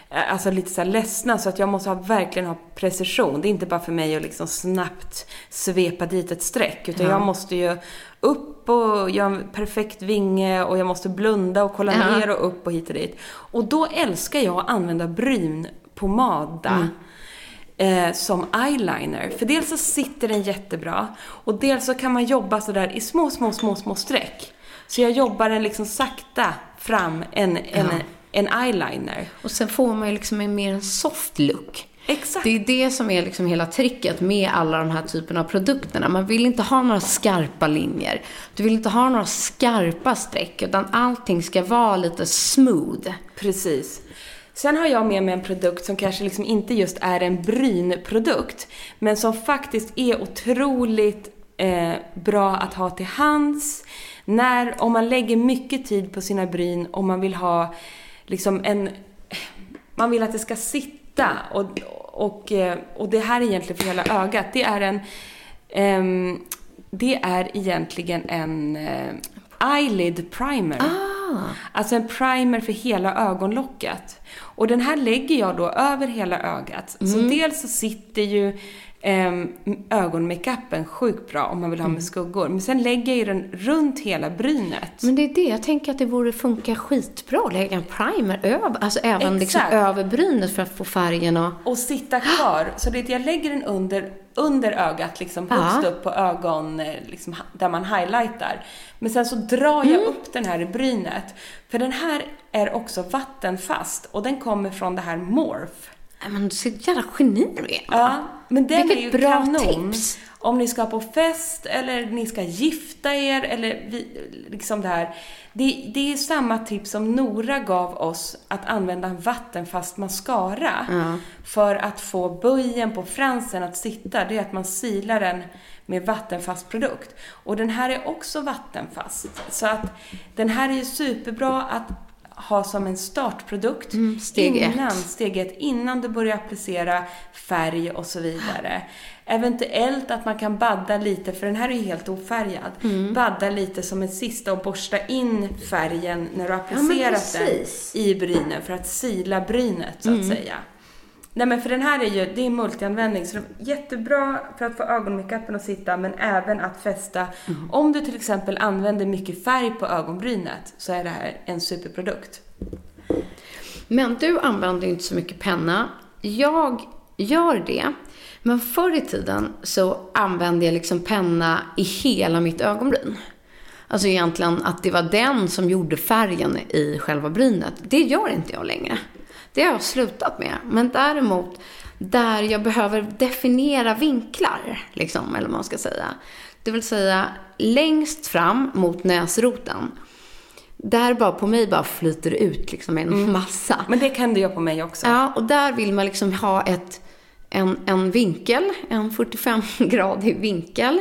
B: Eh, Alltså lite så här ledsna så att jag måste ha, verkligen ha precision. Det är inte bara för mig att liksom snabbt svepa dit ett streck. Utan jag måste ju upp och göra en perfekt vinge och jag måste blunda och kolla
A: Ja.
B: ner och upp och hit och dit. Och då älskar jag att använda brynpomada. Eh, som eyeliner. För dels så sitter den jättebra och dels så kan man jobba sådär i små, små, små, små streck. Så jag jobbar den liksom sakta fram en, en, en eyeliner.
A: Och sen får man ju liksom en mer en soft look.
B: Exakt.
A: Det är det som är liksom hela tricket med alla de här typerna av produkterna. Man vill inte ha några skarpa linjer. Du vill inte ha några skarpa streck, utan allting ska vara lite smooth.
B: Precis. Sen har jag med mig en produkt som kanske liksom inte just är en brynprodukt, men som faktiskt är otroligt eh, bra att ha till hands. När, om man lägger mycket tid på sina bryn och man vill ha liksom en... Man vill att det ska sitta och, och, eh, och det här är egentligen för hela ögat. Det är en... Eh, det är egentligen en eh, eyelid primer. Alltså en primer för hela ögonlocket. Och den här lägger jag då över hela ögat. Så dels så sitter ju ögonmakeupen sjukt bra om man vill ha med skuggor. Men sen lägger jag ju den runt hela brynet.
A: Men det är det, jag tänker att det borde funka skitbra att lägga en primer över, alltså även liksom över brynet för att få färgen och...
B: och sitta kvar. Så det är att jag lägger den under, under ögat, liksom högst
A: Ja.
B: upp på ögon, eh, liksom, där man highlightar. Men sen så drar jag upp den här i brynet. För den här är också vattenfast och den kommer från det här Morph.
A: Men så jävla geni du är.
B: Ja, men den
A: Vilket
B: är ju
A: bra
B: kanon.
A: tips.
B: Om ni ska på fest eller ni ska gifta er eller vi, liksom det här. Det, det är samma tips som Nora gav oss att använda en vattenfast mascara för att få böjen på fransen att sitta. Det är att man silar den med vattenfast produkt. Och den här är också vattenfast. Så att den här är ju superbra att ha som en startprodukt
A: Mm, steg ett.
B: innan, steg ett, innan du börjar applicera färg och så vidare. Eventuellt att man kan badda lite, för den här är ju helt ofärgad.
A: Mm.
B: Badda lite som en sista och borsta in färgen när du har applicerat den
A: precis.
B: i brynen för att sila brynet så att
A: Mm.
B: säga. Nej men för den här är ju, det är multianvändning så det är jättebra för att få ögonmakeupen att sitta men även att fästa.
A: Mm.
B: Om du till exempel använder mycket färg på ögonbrynet så är det här en superprodukt.
A: Men du använder ju inte så mycket penna. Jag gör det. Men förr i tiden så använde jag liksom penna i hela mitt ögonbryn. Alltså egentligen att det var den som gjorde färgen i själva brynet. Det gör inte jag längre. Det har jag slutat med. Men däremot där jag behöver definiera vinklar, liksom, eller vad man ska säga. Det vill säga längst fram mot näsroten. Där bara på mig bara flyter det ut liksom en massa.
B: Men det kan du göra på mig också.
A: Ja, och där vill man liksom ha ett, en, en vinkel, en 45-gradig *laughs* vinkel.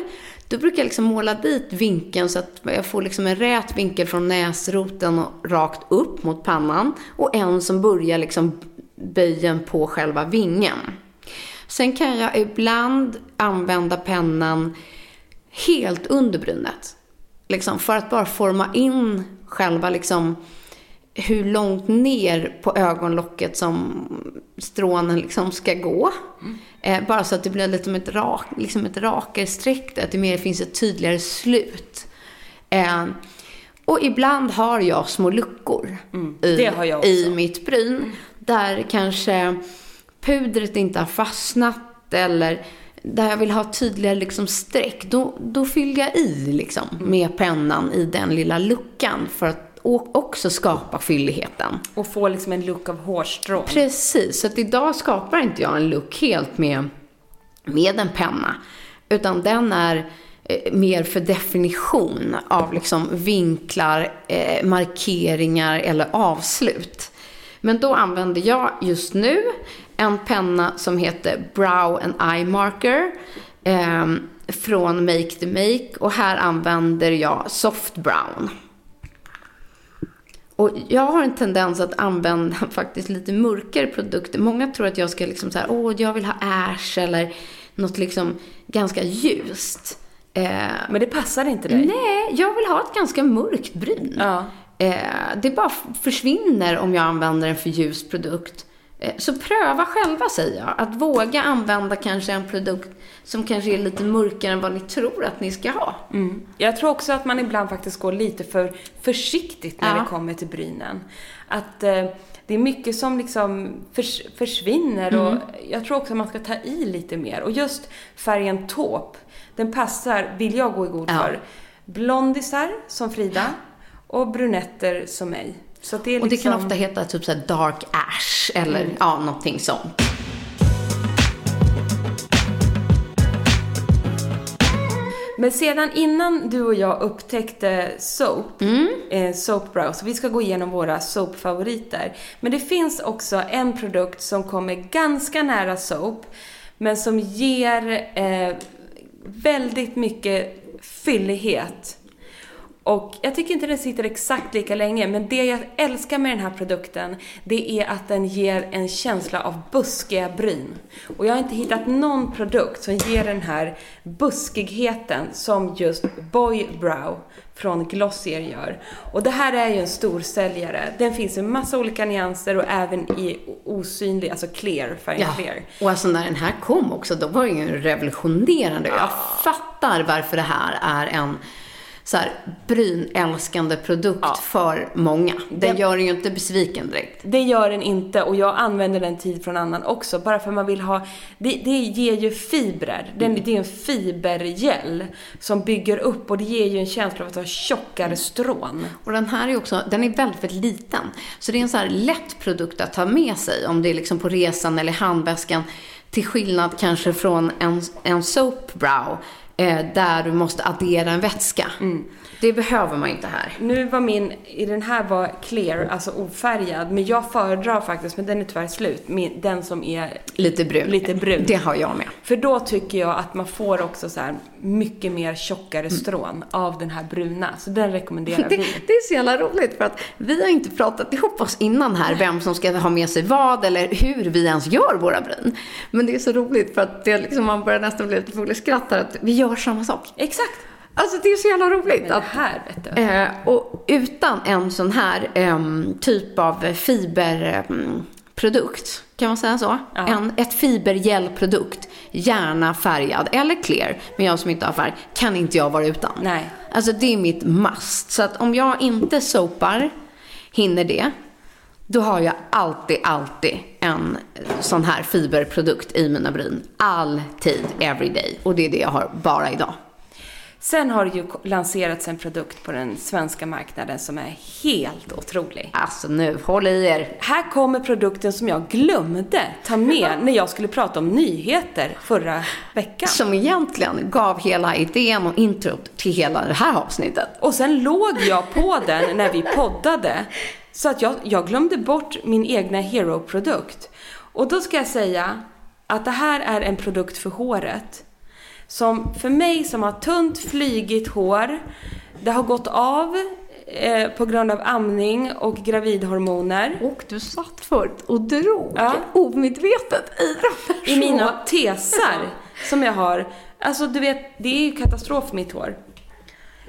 A: Då brukar jag liksom måla dit vinkeln så att jag får liksom en rät vinkel från näsroten och rakt upp mot pannan. Och en som börjar liksom böjen på själva vingen. Sen kan jag ibland använda pennan helt under brynet. Liksom för att bara forma in själva liksom hur långt ner på ögonlocket som strånen liksom ska gå. Eh, bara så att det blir lite som ett, rak, liksom ett rakare streck, där, att det mer finns ett tydligare slut. Eh, och ibland har jag små luckor i,
B: det har jag
A: i mitt bryn. Där kanske pudret inte har fastnat eller där jag vill ha tydligare liksom streck. Då, då fyller jag i liksom med pennan i den lilla luckan för att o- också skapa fylligheten.
B: Och få liksom en look av hårstrån.
A: Precis, så att idag skapar inte jag en look helt med, med en penna. Utan den är eh, mer för definition av liksom vinklar, eh, markeringar eller avslut. Men då använder jag just nu en penna som heter Brow and Eye Marker eh, från Make the Make och här använder jag Soft Brown. Och jag har en tendens att använda *laughs* faktiskt lite mörkare produkter. Många tror att jag ska liksom så här, åh, jag vill ha ash eller något liksom ganska ljust. Eh,
B: Men det passar inte dig.
A: nej, jag vill ha ett ganska mörkt bryn.
B: Ja.
A: Eh, det bara försvinner om jag använder en för ljus produkt. Eh, så pröva själva säger jag. Att våga använda kanske en produkt som kanske är lite mörkare än vad ni tror att ni ska ha.
B: Jag tror också att man ibland faktiskt går lite för försiktigt när
A: Ja.
B: det kommer till brynen. Att eh, det är mycket som liksom förs försvinner och jag tror också att man ska ta i lite mer. Och just färgen taupe, den passar, vill jag gå i god
A: Ja.
B: för, blondisar som Frida och brunetter som mig. Så det är
A: Och det kan
B: liksom-
A: ofta heta typ så dark ash eller ja, någonting sånt.
B: Men sedan innan du och jag upptäckte soap, eh, soap brow, så vi ska gå igenom våra soap-favoriter. Men det finns också en produkt som kommer ganska nära soap, men som ger eh, väldigt mycket fyllighet. Och jag tycker inte den sitter exakt lika länge, men det jag älskar med den här produkten, det är att den ger en känsla av buskiga bryn. Och jag har inte hittat någon produkt som ger den här buskigheten som just Boy Brow från Glossier gör. Och det här är ju en stor säljare. Den finns i massa olika nyanser och även i osynlig, alltså clear, färgen clear.
A: och alltså när den här kom också, då var det ju revolutionerande. Jag fattar varför det här är en så här, brynälskande produkt
B: Ja.
A: för många. Den
B: Det-
A: gör en ju inte besviken direkt.
B: Det gör den inte och jag använder den tid från annan också. Bara för man vill ha... Det, det ger ju fibrer. Den, det är en fibergel som bygger upp och det ger ju en känsla av att ha tjockare strån.
A: Och den här är också, den är väldigt, väldigt liten. Så det är en så här lätt produkt att ta med sig om det är liksom på resan eller handväskan. Till skillnad kanske från en, en soap brow Eh, där du måste addera en vätska. Mm. Det behöver man inte här.
B: Nu var min, i den här var clear, alltså ofärgad. Men jag föredrar faktiskt, men den är tyvärr slut, min, den som är
A: Lite brun.
B: lite brun.
A: Det har jag med.
B: För då tycker jag att man får också så här mycket mer tjockare strån av den här bruna. Så den rekommenderar *laughs*
A: Det,
B: vi.
A: det är så jävla roligt för att vi har inte pratat ihop oss innan här vem som ska ha med sig vad eller hur vi ens gör våra bryn. Men det är så roligt för att det liksom, man börjar nästan bli lite full i skratt här att vi gör samma sak.
B: Exakt.
A: Alltså det är så jävla roligt att
B: här.
A: Eh, och utan en sån här em, typ av fiberprodukt, kan man säga så?
B: Ja.
A: En, ett fibergelprodukt, gärna färgad eller clear, men jag som inte har färg, kan inte jag vara utan.
B: Nej.
A: Alltså det är mitt must. Så att om jag inte sopar, hinner det, då har jag alltid, alltid en sån här fiberprodukt i mina bryn. Alltid, every day. Och det är det jag har bara idag.
B: Sen har det ju lanserats en produkt på den svenska marknaden som är helt otrolig.
A: Alltså nu, håll i er.
B: Här kommer produkten som jag glömde ta med *laughs* när jag skulle prata om nyheter förra veckan.
A: Som egentligen gav hela idén och introt till hela det här avsnittet.
B: Och sen låg jag på den när vi poddade. Så att jag, jag glömde bort min egna Hero-produkt. Och då ska jag säga att det här är en produkt för håret. Som för mig som har tunt flygigt hår, det har gått av eh, på grund av amning och gravidhormoner.
A: Och du satt förut och drog
B: Ja.
A: omedvetet i de där
B: I mina tesar som jag har. Alltså du vet, det är ju katastrof mitt hår.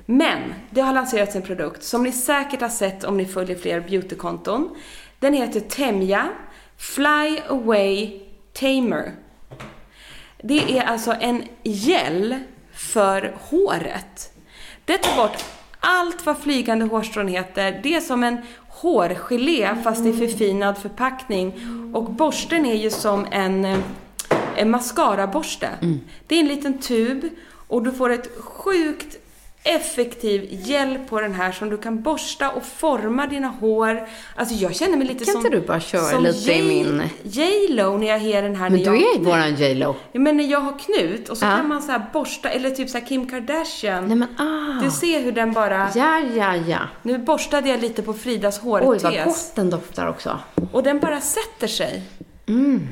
B: Men det har lanserats en produkt som ni säkert har sett om ni följer fler beautykonton. Den heter Temja Fly Away Tamer. Det är alltså en gel för håret. Det tar bort allt vad flygande hårstrån heter. Det är som en hårgelé fast i förfinad förpackning. Och borsten är ju som en, eh, en mascaraborste. Det är en liten tub och du får ett sjukt effektiv gel på den här som du kan borsta och forma dina hår. Alltså jag känner mig lite
A: Kan
B: som...
A: inte du bara köra lite i
B: J-
A: min-
B: J-Lo när jag har den här
A: Men du är ju våran J Lo.
B: Ja, men när jag har knut och så
A: Ja.
B: kan man så här borsta, eller typ så Kim Kardashian.
A: Nej men ah.
B: Du ser hur den bara...
A: Ja, ja, ja.
B: Nu borstade jag lite på Fridas
A: Oj, vad gott den doftar också.
B: Och den bara sätter sig.
A: Mm.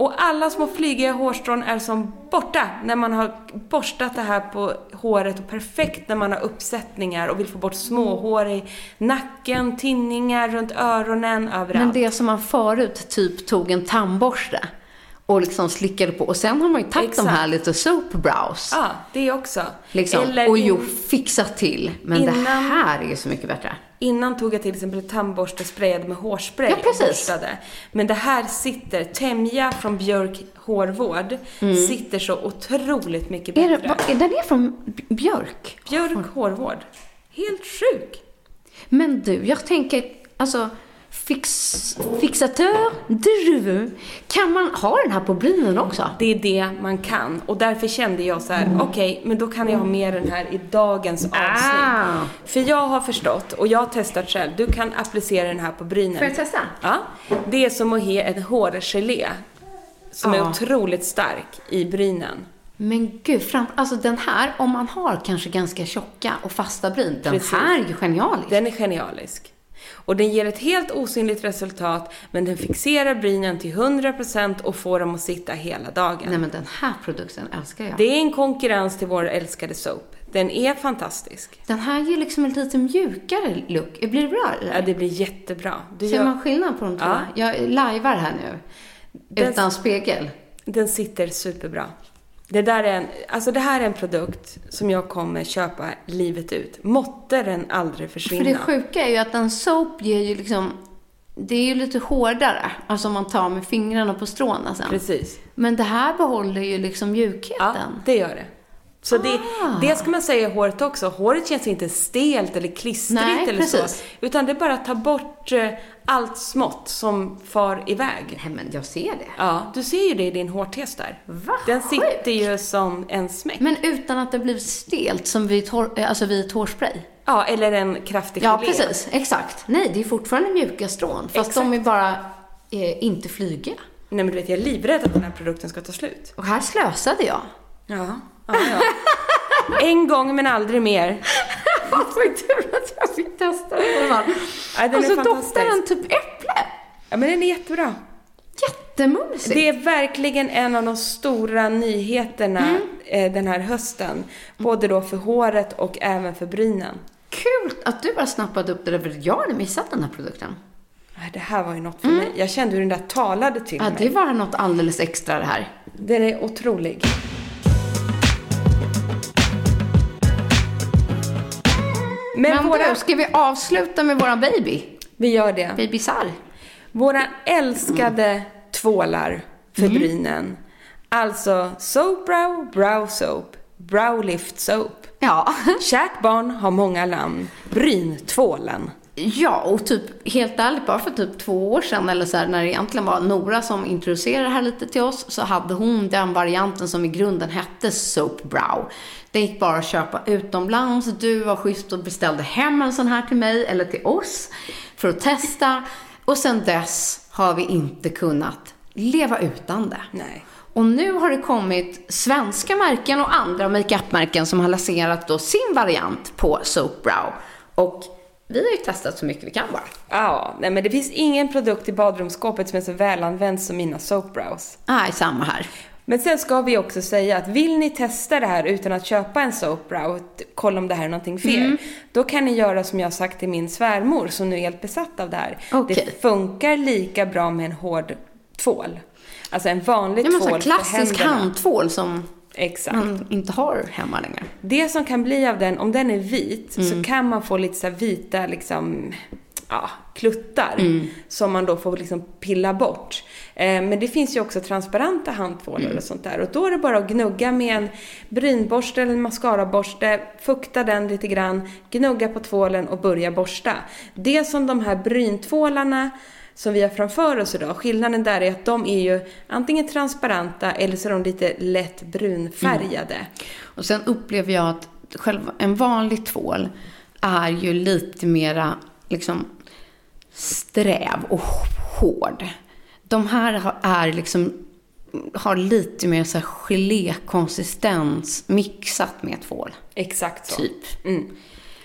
B: Och alla små flygiga hårstrån är som borta när man har borstat det här på håret och perfekt när man har uppsättningar och vill få bort småhår i nacken, tinningar runt öronen, överallt.
A: Men det som man förut typ tog en tandborste och liksom slickade på. Och sen har man ju tagit de här lite soap brows.
B: Ja, det också.
A: Liksom,
B: Eller
A: och jo, fixat till. Men det
B: Innan-
A: här är ju så mycket bättre.
B: Innan tog jag till exempel tandborste sprayad med hårspray
A: Ja, precis.
B: och borstade. Men det här sitter, Temja från Björk hårvård, sitter så otroligt mycket
A: Mm. Är
B: bättre.
A: det, vad- den är från Björk.
B: Björk hårvård. Helt sjuk.
A: Men du, jag tänker, alltså, fix, fixatör de cheveux. Kan man ha den här på brynen också?
B: Det är det man kan. Och därför kände jag så här: okej, men då kan jag ha med den här i dagens avsnitt.
A: Ah.
B: För jag har förstått, och jag har testat själv, du kan applicera den här på brynen.
A: Får jag testa?
B: Ja. Det är som att ha en hårgelé. Som är
A: Ja.
B: otroligt stark i brynen.
A: Men gud, fram, alltså den här, om man har kanske ganska tjocka och fasta bryn, den
B: Precis.
A: här är ju genialisk.
B: Den är genialisk. Och den ger ett helt osynligt resultat, men den fixerar brynen till 100% och får dem att sitta hela dagen.
A: Nej men den här produkten älskar jag.
B: Det är en konkurrens till vår älskade soap. Den är fantastisk.
A: Den här ger liksom en lite mjukare look. Blir det bra eller?
B: Ja, det blir jättebra. Du
A: Ser
B: gör,
A: man skillnad på de två?
B: Ja.
A: Jag lajvar här nu.
B: Den-
A: Utan spegel.
B: Den sitter superbra. Det, där är en, alltså det här är en produkt som jag kommer köpa livet ut. Måtte den aldrig
A: För
B: försvinna.
A: det sjuka är ju att en soap ger ju liksom, det är ju lite hårdare. Alltså om man tar med fingrarna på stråna sen.
B: Precis.
A: Men det här behåller ju liksom
B: Ja,
A: mjukheten.
B: det gör det. Så det, det ska man säga i håret också. Håret känns inte stelt eller klistrigt
A: Nej,
B: eller
A: precis.
B: så. Utan det är bara att ta bort eh, allt smått som far iväg.
A: Nej, men jag ser det.
B: Ja, du ser ju det i din hårtest där.
A: Vad
B: Den sitter ju som en smäck.
A: Men utan att det blir stelt som vit, hår, eh, alltså vit hårspray.
B: Ja, eller en kraftig
A: Ja,
B: gelé.
A: precis. Exakt. Nej, det är fortfarande mjuka strån. Fast
B: Exakt.
A: de är bara eh, inte flygiga.
B: Nej, men du vet, jag är livrädd att den här produkten ska ta slut.
A: Och här slösade jag.
B: Ja, ja, ja. En gång men aldrig mer. *laughs*
A: Vad tur att jag fick testa den.
B: Ja, den
A: Och så doftar den typ äpple.
B: Ja, men den är jättebra.
A: Jättemumsigt.
B: Det är verkligen en av de stora nyheterna
A: Mm.
B: eh, den här hösten. Både då för håret och även för brynen.
A: Kul att du bara snappade upp det där, för jag hade missat den här produkten.
B: Det här var ju något för mig. Jag kände hur den där talade till
A: Mm. Ja,
B: mig.
A: det var något alldeles extra det här.
B: Den är otrolig. Men,
A: Men
B: våra...
A: du, ska vi avsluta med våran baby?
B: Vi gör det.
A: Babysar.
B: Våra älskade tvålar för
A: Mm.
B: brynen. Alltså Soap Brow, Brow Soap, Brow Lift Soap.
A: Ja. *laughs*
B: Kärt barn har många namn. Bryntvålen.
A: Ja, och typ helt ärligt, bara för typ två år sedan eller så här, när det egentligen var Nora som introducerade det här lite till oss, så hade hon den varianten som i grunden hette Soap Brow. Det gick bara att köpa utomlands. Du var schysst och beställde hem en sån här till mig eller till oss för att testa. Och sen dess har vi inte kunnat leva utan det.
B: Nej.
A: Och nu har det kommit svenska märken och andra makeupmärken som har lanserat då sin variant på Soap Brow. Och vi har ju testat så mycket vi kan bara.
B: Ja, nej men det finns ingen produkt i badrumsskåpet som är så välanvänd som mina Soap Brows.
A: Nej, samma här.
B: Men sen ska vi också säga att vill ni testa det här utan att köpa en soap brow, t- kolla om det här är någonting för
A: Mm.
B: då kan ni göra som jag sagt till min svärmor som nu är helt besatt av det här.
A: Okej.
B: Det funkar lika bra med en hård tvål. Alltså en vanlig
A: Ja, men
B: tvål
A: klassisk
B: för
A: handtvål som
B: Exakt.
A: man inte har hemma längre.
B: Det som kan bli av den, om den är vit,
A: Mm.
B: så kan man få lite så vita liksom, ja, kluttar
A: Mm.
B: som man då får liksom pilla bort. Eh, men det finns ju också transparenta handtvålar
A: Mm.
B: och sånt där. Och då är det bara att gnugga med en brynborste eller en mascaraborste, fukta den lite grann, gnugga på tvålen och börja borsta. Det som de här bryntvålarna som vi har framför oss idag, skillnaden där är att de är ju antingen transparenta eller så är de lite lätt brunfärgade.
A: Och sen upplever jag att själva en vanlig tvål är ju lite mera liksom sträv och hård. De här är liksom har lite mer så här gelékonsistens mixat med tvål.
B: Exakt så.
A: Typ.
B: Mm.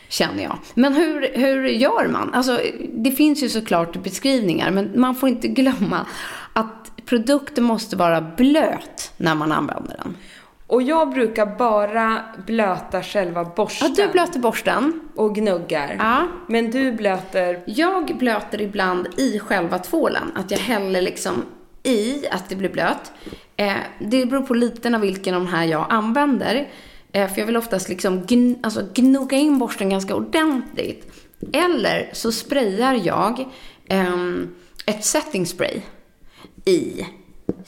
A: Känner jag. Men hur, hur gör man? Alltså, det finns ju såklart beskrivningar, men man får inte glömma att produkten måste vara blöt när man använder den.
B: Och jag brukar bara blöta själva
A: Ja,
B: borsten.
A: du blöter borsten.
B: Och gnuggar.
A: Ja.
B: Men du blöter...
A: Jag blöter ibland i själva tvålen. Att jag häller liksom i att det blir blöt. Eh, det beror på lite av vilken av de här jag använder. Eh, för jag vill oftast liksom gn- alltså gnugga in borsten ganska ordentligt. Eller så sprayar jag ehm, ett setting spray i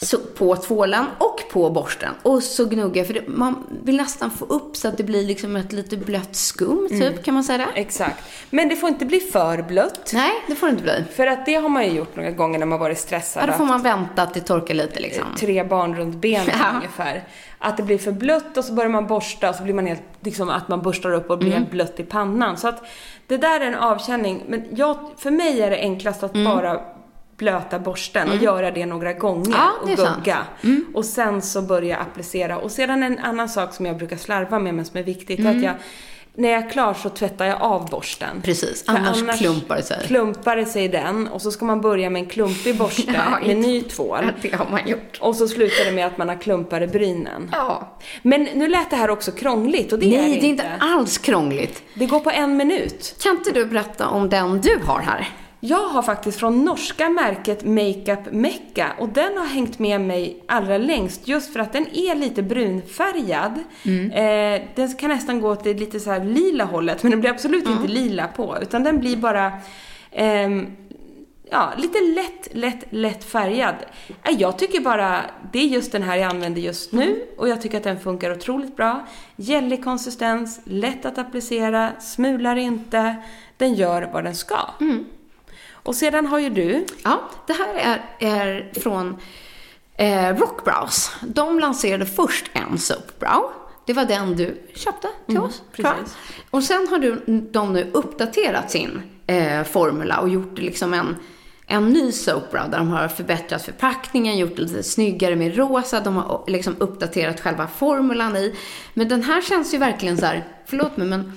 A: så, på tvålen och på borsten. Och så gnuggar jag, för det, man vill nästan få upp så att det blir liksom ett lite blött skum, typ, kan man säga det?
B: Exakt. Men det får inte bli för blött.
A: Nej, det får det inte bli.
B: För att det har man ju gjort några gånger när man varit stressad.
A: Ja, då får man vänta att det torkar lite liksom.
B: tre barn runt benen *laughs*
A: Ja.
B: ungefär. Att det blir för blött och så börjar man borsta och så blir man helt, liksom att man borstar upp och blir
A: Mm.
B: helt blött i pannan. Så att det där är en avkänning. Men jag, för mig är det enklast att bara blöta borsten och göra det några gånger
A: Mm. Ja, är
B: och gugga. Och sen så börja applicera. Och sedan en annan sak som jag brukar slarva med men som är viktigt är att jag när jag är klar så tvättar jag av borsten.
A: Mm. Precis,
B: För
A: annars klumpar det sig.
B: Klumpar det sig i den och så ska man börja med en klumpig *laughs* borste
A: Ja,
B: med
A: inte-
B: ny tvål.
A: Ja, det har man gjort.
B: Och så slutar det med att man har klumpar i brynen.
A: Ja.
B: Men nu lät det här också krångligt och det är
A: Nej,
B: det
A: det är inte alls krångligt.
B: Det går på en minut.
A: Kan inte du berätta om den du har här?
B: Jag har faktiskt från norska märket Makeup Mecca och den har hängt med mig allra längst just för att den är lite brunfärgad. Eh, den kan nästan gå till lite så här lila hållet men den blir absolut inte lila på utan den blir bara ehm, ja, lite lätt, lätt, lätt färgad. Äh, Jag tycker bara, det är just den här jag använder just nu och jag tycker att den funkar otroligt bra. Gällig konsistens, lätt att applicera, smular inte. Den gör vad den ska. Och sedan har ju du,
A: Ja, det här är, är från eh, Rockbrows. De lanserade först en soapbrow. Det var den du köpte till oss. tror jag.
B: precis.
A: Och sen har du, de nu uppdaterat sin eh, formula och gjort liksom en, en ny soapbrow där de har förbättrat förpackningen, gjort det lite snyggare med rosa. De har liksom uppdaterat själva formulan i. Men den här känns ju verkligen så här, förlåt mig men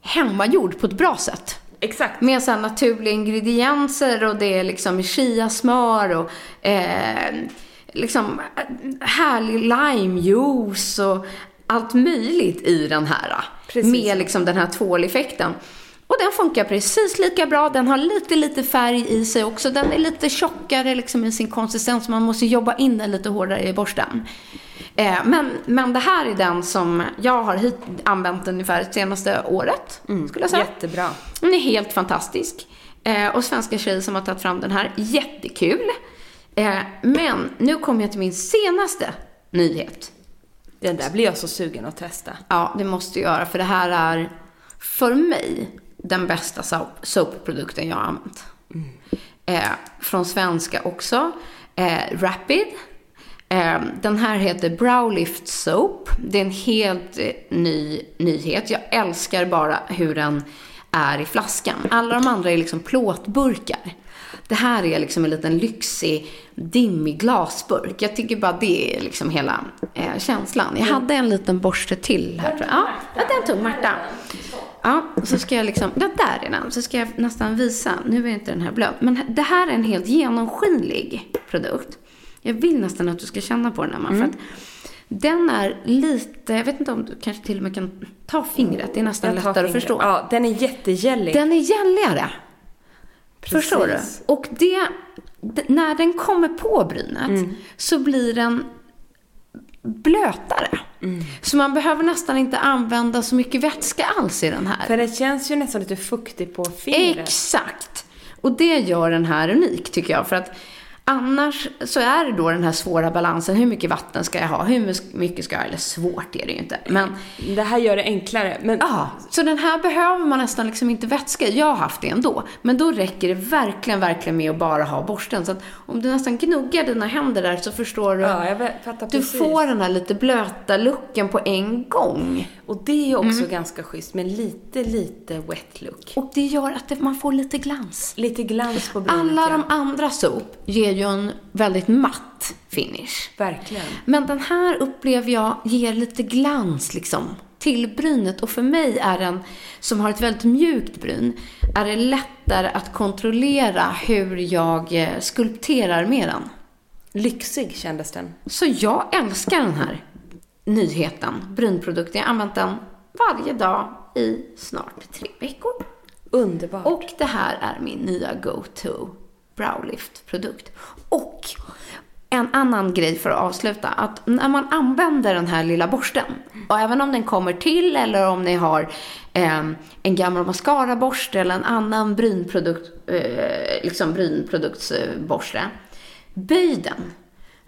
A: hemmagjord på ett bra sätt.
B: Exakt,
A: Med så naturliga ingredienser och det är liksom chiasmör och eh, liksom eh, härlig limejuice och allt möjligt i den här.
B: Precis.
A: Med liksom den här tvåleffekten. Och den funkar precis lika bra. Den har lite, lite färg i sig också. Den är lite tjockare liksom i sin konsistens. Man måste jobba in den lite hårdare i borsten. Eh, men, men det här är den som jag har hit, använt ungefär det senaste året. Skulle jag säga.
B: jättebra.
A: Den är helt fantastisk. Eh, och svenska tjejer som har tagit fram den här, jättekul. Eh, men nu kommer jag till min senaste nyhet.
B: Den där blir jag så sugen att testa.
A: Ja, det måste jag göra för det här är för mig den bästa soap- soap-produkten jag har använt. Eh, från svenska också. Eh, Rapid. Ehm, den här heter Browlift Soap. Det är en helt eh, ny nyhet. Jag älskar bara hur den är i flaskan. Alla de andra är liksom plåtburkar. Det här är liksom en liten lyxig, dimmig glasburk. Jag tycker bara det är liksom hela eh, känslan. Jag hade en liten borste till här tror jag. Ja, ja, den tog Marta. Ja, så ska jag liksom, ja där är den. Så ska jag nästan visa. Nu är inte den här blöt. Men det här är en helt genomskinlig produkt. Jag vill nästan att du ska känna på den Emma. För att den är lite, jag vet inte om du kanske till och med kan ta fingret. Det är nästan lättare att
B: fingret.
A: förstå.
B: Ja, den är jättegällig.
A: Den är gälligare. Förstår du?
B: Precis.
A: Och det, när den kommer på brynet
B: Mm.
A: så blir den blötare.
B: Mm.
A: Så man behöver nästan inte använda så mycket vätska alls i den här.
B: För det känns ju nästan lite fuktig på fingret.
A: Exakt! Och det gör den här unik tycker jag. För att annars så är det då den här svåra balansen. Hur mycket vatten ska jag ha? Hur mycket ska jag? Eller svårt är det ju inte. Men
B: Det här gör det enklare. Men
A: Ja, så den här behöver man nästan liksom inte vätska. Jag har haft det ändå. Men då räcker det verkligen, verkligen med att bara ha borsten. Så att om du nästan gnuggar dina händer där så förstår du.
B: Ja, jag fattar
A: du
B: precis.
A: får den här lite blöta looken på en gång.
B: Och det är också
A: Mm.
B: ganska schysst med lite, lite wet look.
A: Och det gör att man får lite glans.
B: Lite glans på brynet.
A: Alla de andra sop ger ju en väldigt matt finish.
B: Verkligen.
A: Men den här upplever jag ger lite glans liksom till brynet och för mig är den, som har ett väldigt mjukt bryn, är det lättare att kontrollera hur jag eh, skulpterar med den.
B: Lyxig kändes den.
A: Så jag älskar den här nyheten, brynprodukten. Jag har använt den varje dag i snart tre veckor.
B: Underbart.
A: Och det här är min nya go-to browlift-produkt. Och en annan grej för att avsluta, att när man använder den här lilla borsten, och även om den kommer till eller om ni har eh, en gammal mascaraborste eller en annan brynprodukt, eh, liksom brynproduktsborste, böj den.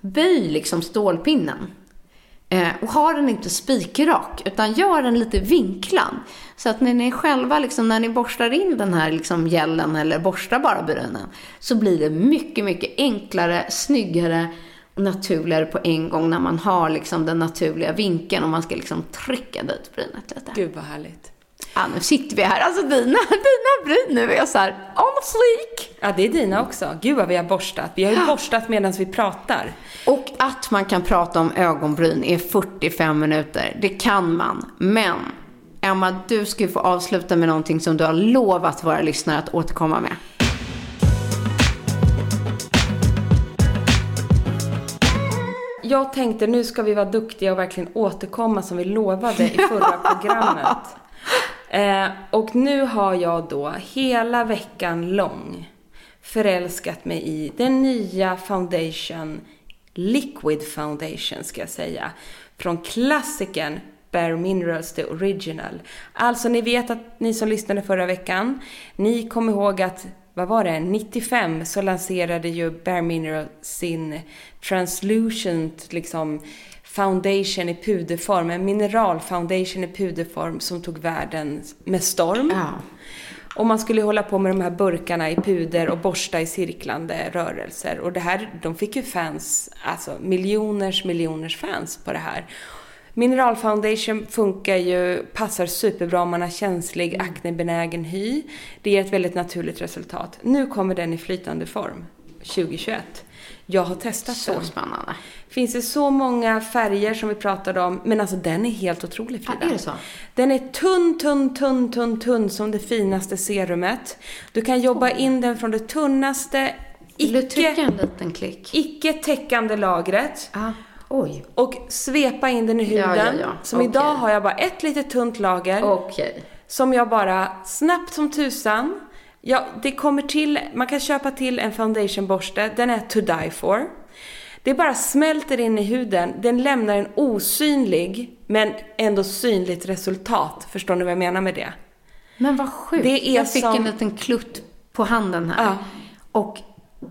A: Böj liksom stålpinnen. Eh, och ha den inte spikrak, utan gör den lite vinklad. Så att när ni själva, liksom, när ni borstar in den här liksom, gällen eller borstar bara brynen, så blir det mycket, mycket enklare, snyggare och naturligare på en gång när man har liksom, den naturliga vinkeln och man ska liksom trycka dit brynet lite.
B: Gud vad härligt.
A: Ja, nu sitter vi här. Alltså dina, dina bryn nu är så här on fleek.
B: Ja, det är dina också. Gud vad vi har borstat. Vi har ju borstat medan vi pratar.
A: Och att man kan prata om ögonbryn i 45 minuter, det kan man. Men Emma, du ska ju få avsluta med någonting som du har lovat våra lyssnare att återkomma med.
B: Jag tänkte nu ska vi vara duktiga och verkligen återkomma som vi lovade i förra programmet. *laughs* Eh, och nu har jag då hela veckan lång förälskat mig i den nya foundation, liquid foundation ska jag säga, från klassikern Bare Minerals The Original. Alltså ni vet att ni som lyssnade förra veckan, ni kommer ihåg att vad var det, 95 så lanserade ju Bare Mineral sin translucent liksom foundation i puderform, en mineral foundation i puderform som tog världen med storm.
A: Ja.
B: Och man skulle hålla på med de här burkarna i puder och borsta i cirklande rörelser. Och det här, de fick ju fans, alltså miljoners miljoners fans på det här. Mineral foundation funkar ju, passar superbra om man har känslig aknebenägen hy. Det ger ett väldigt naturligt resultat. Nu kommer den i flytande form, 2021. Jag har testat
A: Så
B: den.
A: spännande.
B: Finns det så många färger som vi pratade om, men alltså den är helt otrolig Frida.
A: Ja, är det så?
B: Den är tunn, tunn, tunn, tunn, tunn som det finaste serumet. Du kan jobba in den från det tunnaste, icke, icke täckande lagret
A: Ja. Oj.
B: och svepa in den i huden.
A: Ja, ja, ja.
B: Som
A: Okej.
B: idag har jag bara ett litet tunt lager
A: Okej.
B: som jag bara snabbt som tusan. Ja, det kommer till, man kan köpa till en foundationborste, den är to die for. Det bara smälter in i huden, den lämnar en osynlig men ändå synligt resultat. Förstår ni vad jag menar med det?
A: Men vad sjukt.
B: Det är
A: jag fick
B: som-
A: en liten klutt på handen här.
B: Ja.
A: Och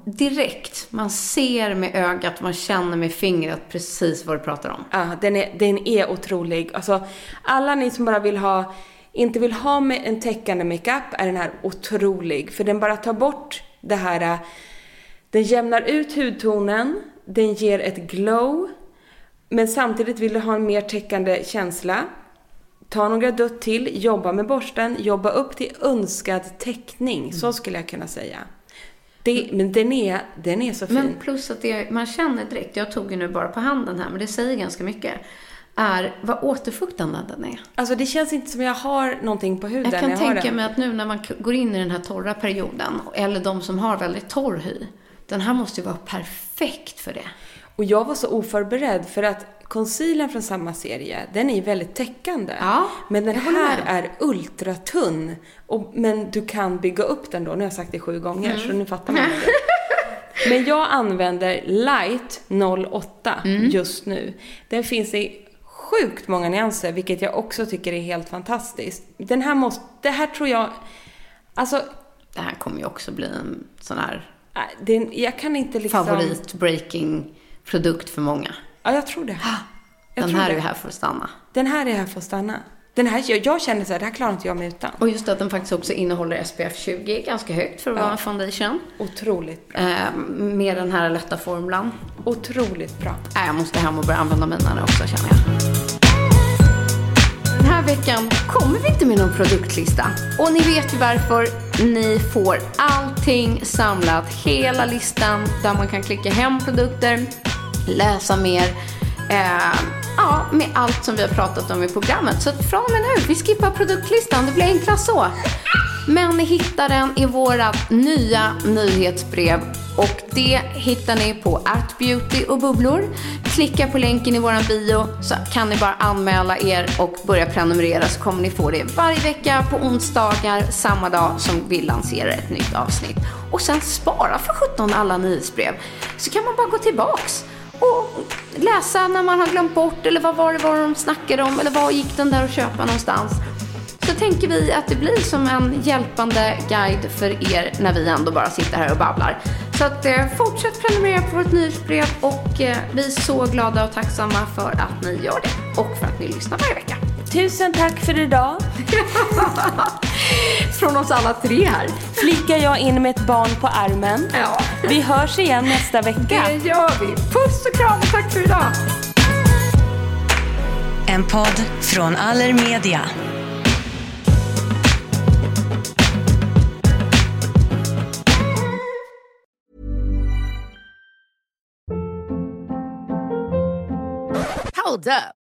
A: direkt, man ser med ögat, man känner med fingret precis vad du pratar om.
B: Ja, den är, den är otrolig. Alltså, alla ni som bara vill ha, inte vill ha med en täckande makeup är den här otrolig. För den bara tar bort det här, äh, den jämnar ut hudtonen, den ger ett glow, men samtidigt vill du ha en mer täckande känsla. Ta några dutt till, jobba med borsten, jobba upp till önskad täckning. Så skulle jag kunna säga. Det, men den är, den är så fin.
A: Men plus att det, man känner direkt, jag tog ju nu bara på handen här, men det säger ganska mycket, är vad återfuktande den är.
B: Alltså det känns inte som jag har någonting på huden
A: Jag kan
B: jag
A: tänka mig att nu när man går in i den här torra perioden, eller de som har väldigt torr hy, den här måste ju vara perfekt för det.
B: Och jag var så oförberedd för att concealern från samma serie, den är ju väldigt täckande.
A: Ja,
B: men den här är ultratunn. Och, men du kan bygga upp den då. Nu har jag sagt det sju gånger
A: Mm.
B: så nu fattar man det. *laughs* Men jag använder Light 08
A: Mm.
B: just nu. Den finns i sjukt många nyanser, vilket jag också tycker är helt fantastiskt. Den här måste, det här tror jag, alltså,
A: Det här kommer ju också bli en sån här
B: äh, den, jag kan inte liksom...
A: favorit-breaking-produkt för många.
B: Ja, jag tror det. *gasps* Jag
A: Den
B: tror
A: här
B: det.
A: är här för att stanna.
B: Den här är här för att stanna. Den här, jag, jag känner så här, det här klarar inte jag mig utan.
A: Och just att den faktiskt också innehåller SPF 20, ganska högt för att vara en foundation.
B: Otroligt bra.
A: Eh, med den här lätta formulan.
B: Otroligt bra.
A: Äh, jag måste hem och börja använda mina nu också känner jag. Den här veckan kommer vi inte med någon produktlista. Och ni vet ju varför. Ni får allting samlat. Hela listan där man kan klicka hem produkter, läsa mer. Eh, ja, med allt som vi har pratat om i programmet. Så att från och med nu, vi skippar produktlistan. Det blir enklast så. Men ni hittar den i vårat nya nyhetsbrev och det hittar ni på Beauty och bubblor. Klicka på länken i våran bio så kan ni bara anmäla er och börja prenumerera så kommer ni få det varje vecka på onsdagar samma dag som vi lanserar ett nytt avsnitt. Och sen spara för 17 alla nyhetsbrev så kan man bara gå tillbaks och läsa när man har glömt bort eller vad var det var de snackade om eller vad gick den där att köpa någonstans. Så tänker vi att det blir som en hjälpande guide för er när vi ändå bara sitter här och babblar. Så att eh, fortsätt prenumerera på vårt nyhetsbrev och eh, vi är så glada och tacksamma för att ni gör det och för att ni lyssnar varje vecka.
B: Tusen tack för idag. *laughs*
A: Från oss alla tre här.
B: Flickar jag in med ett barn på armen.
A: Ja,
B: Vi hörs igen nästa vecka.
A: det gör vi. Puss och kram och tack för idag.
C: En podd från Allermedia.
D: Hold up.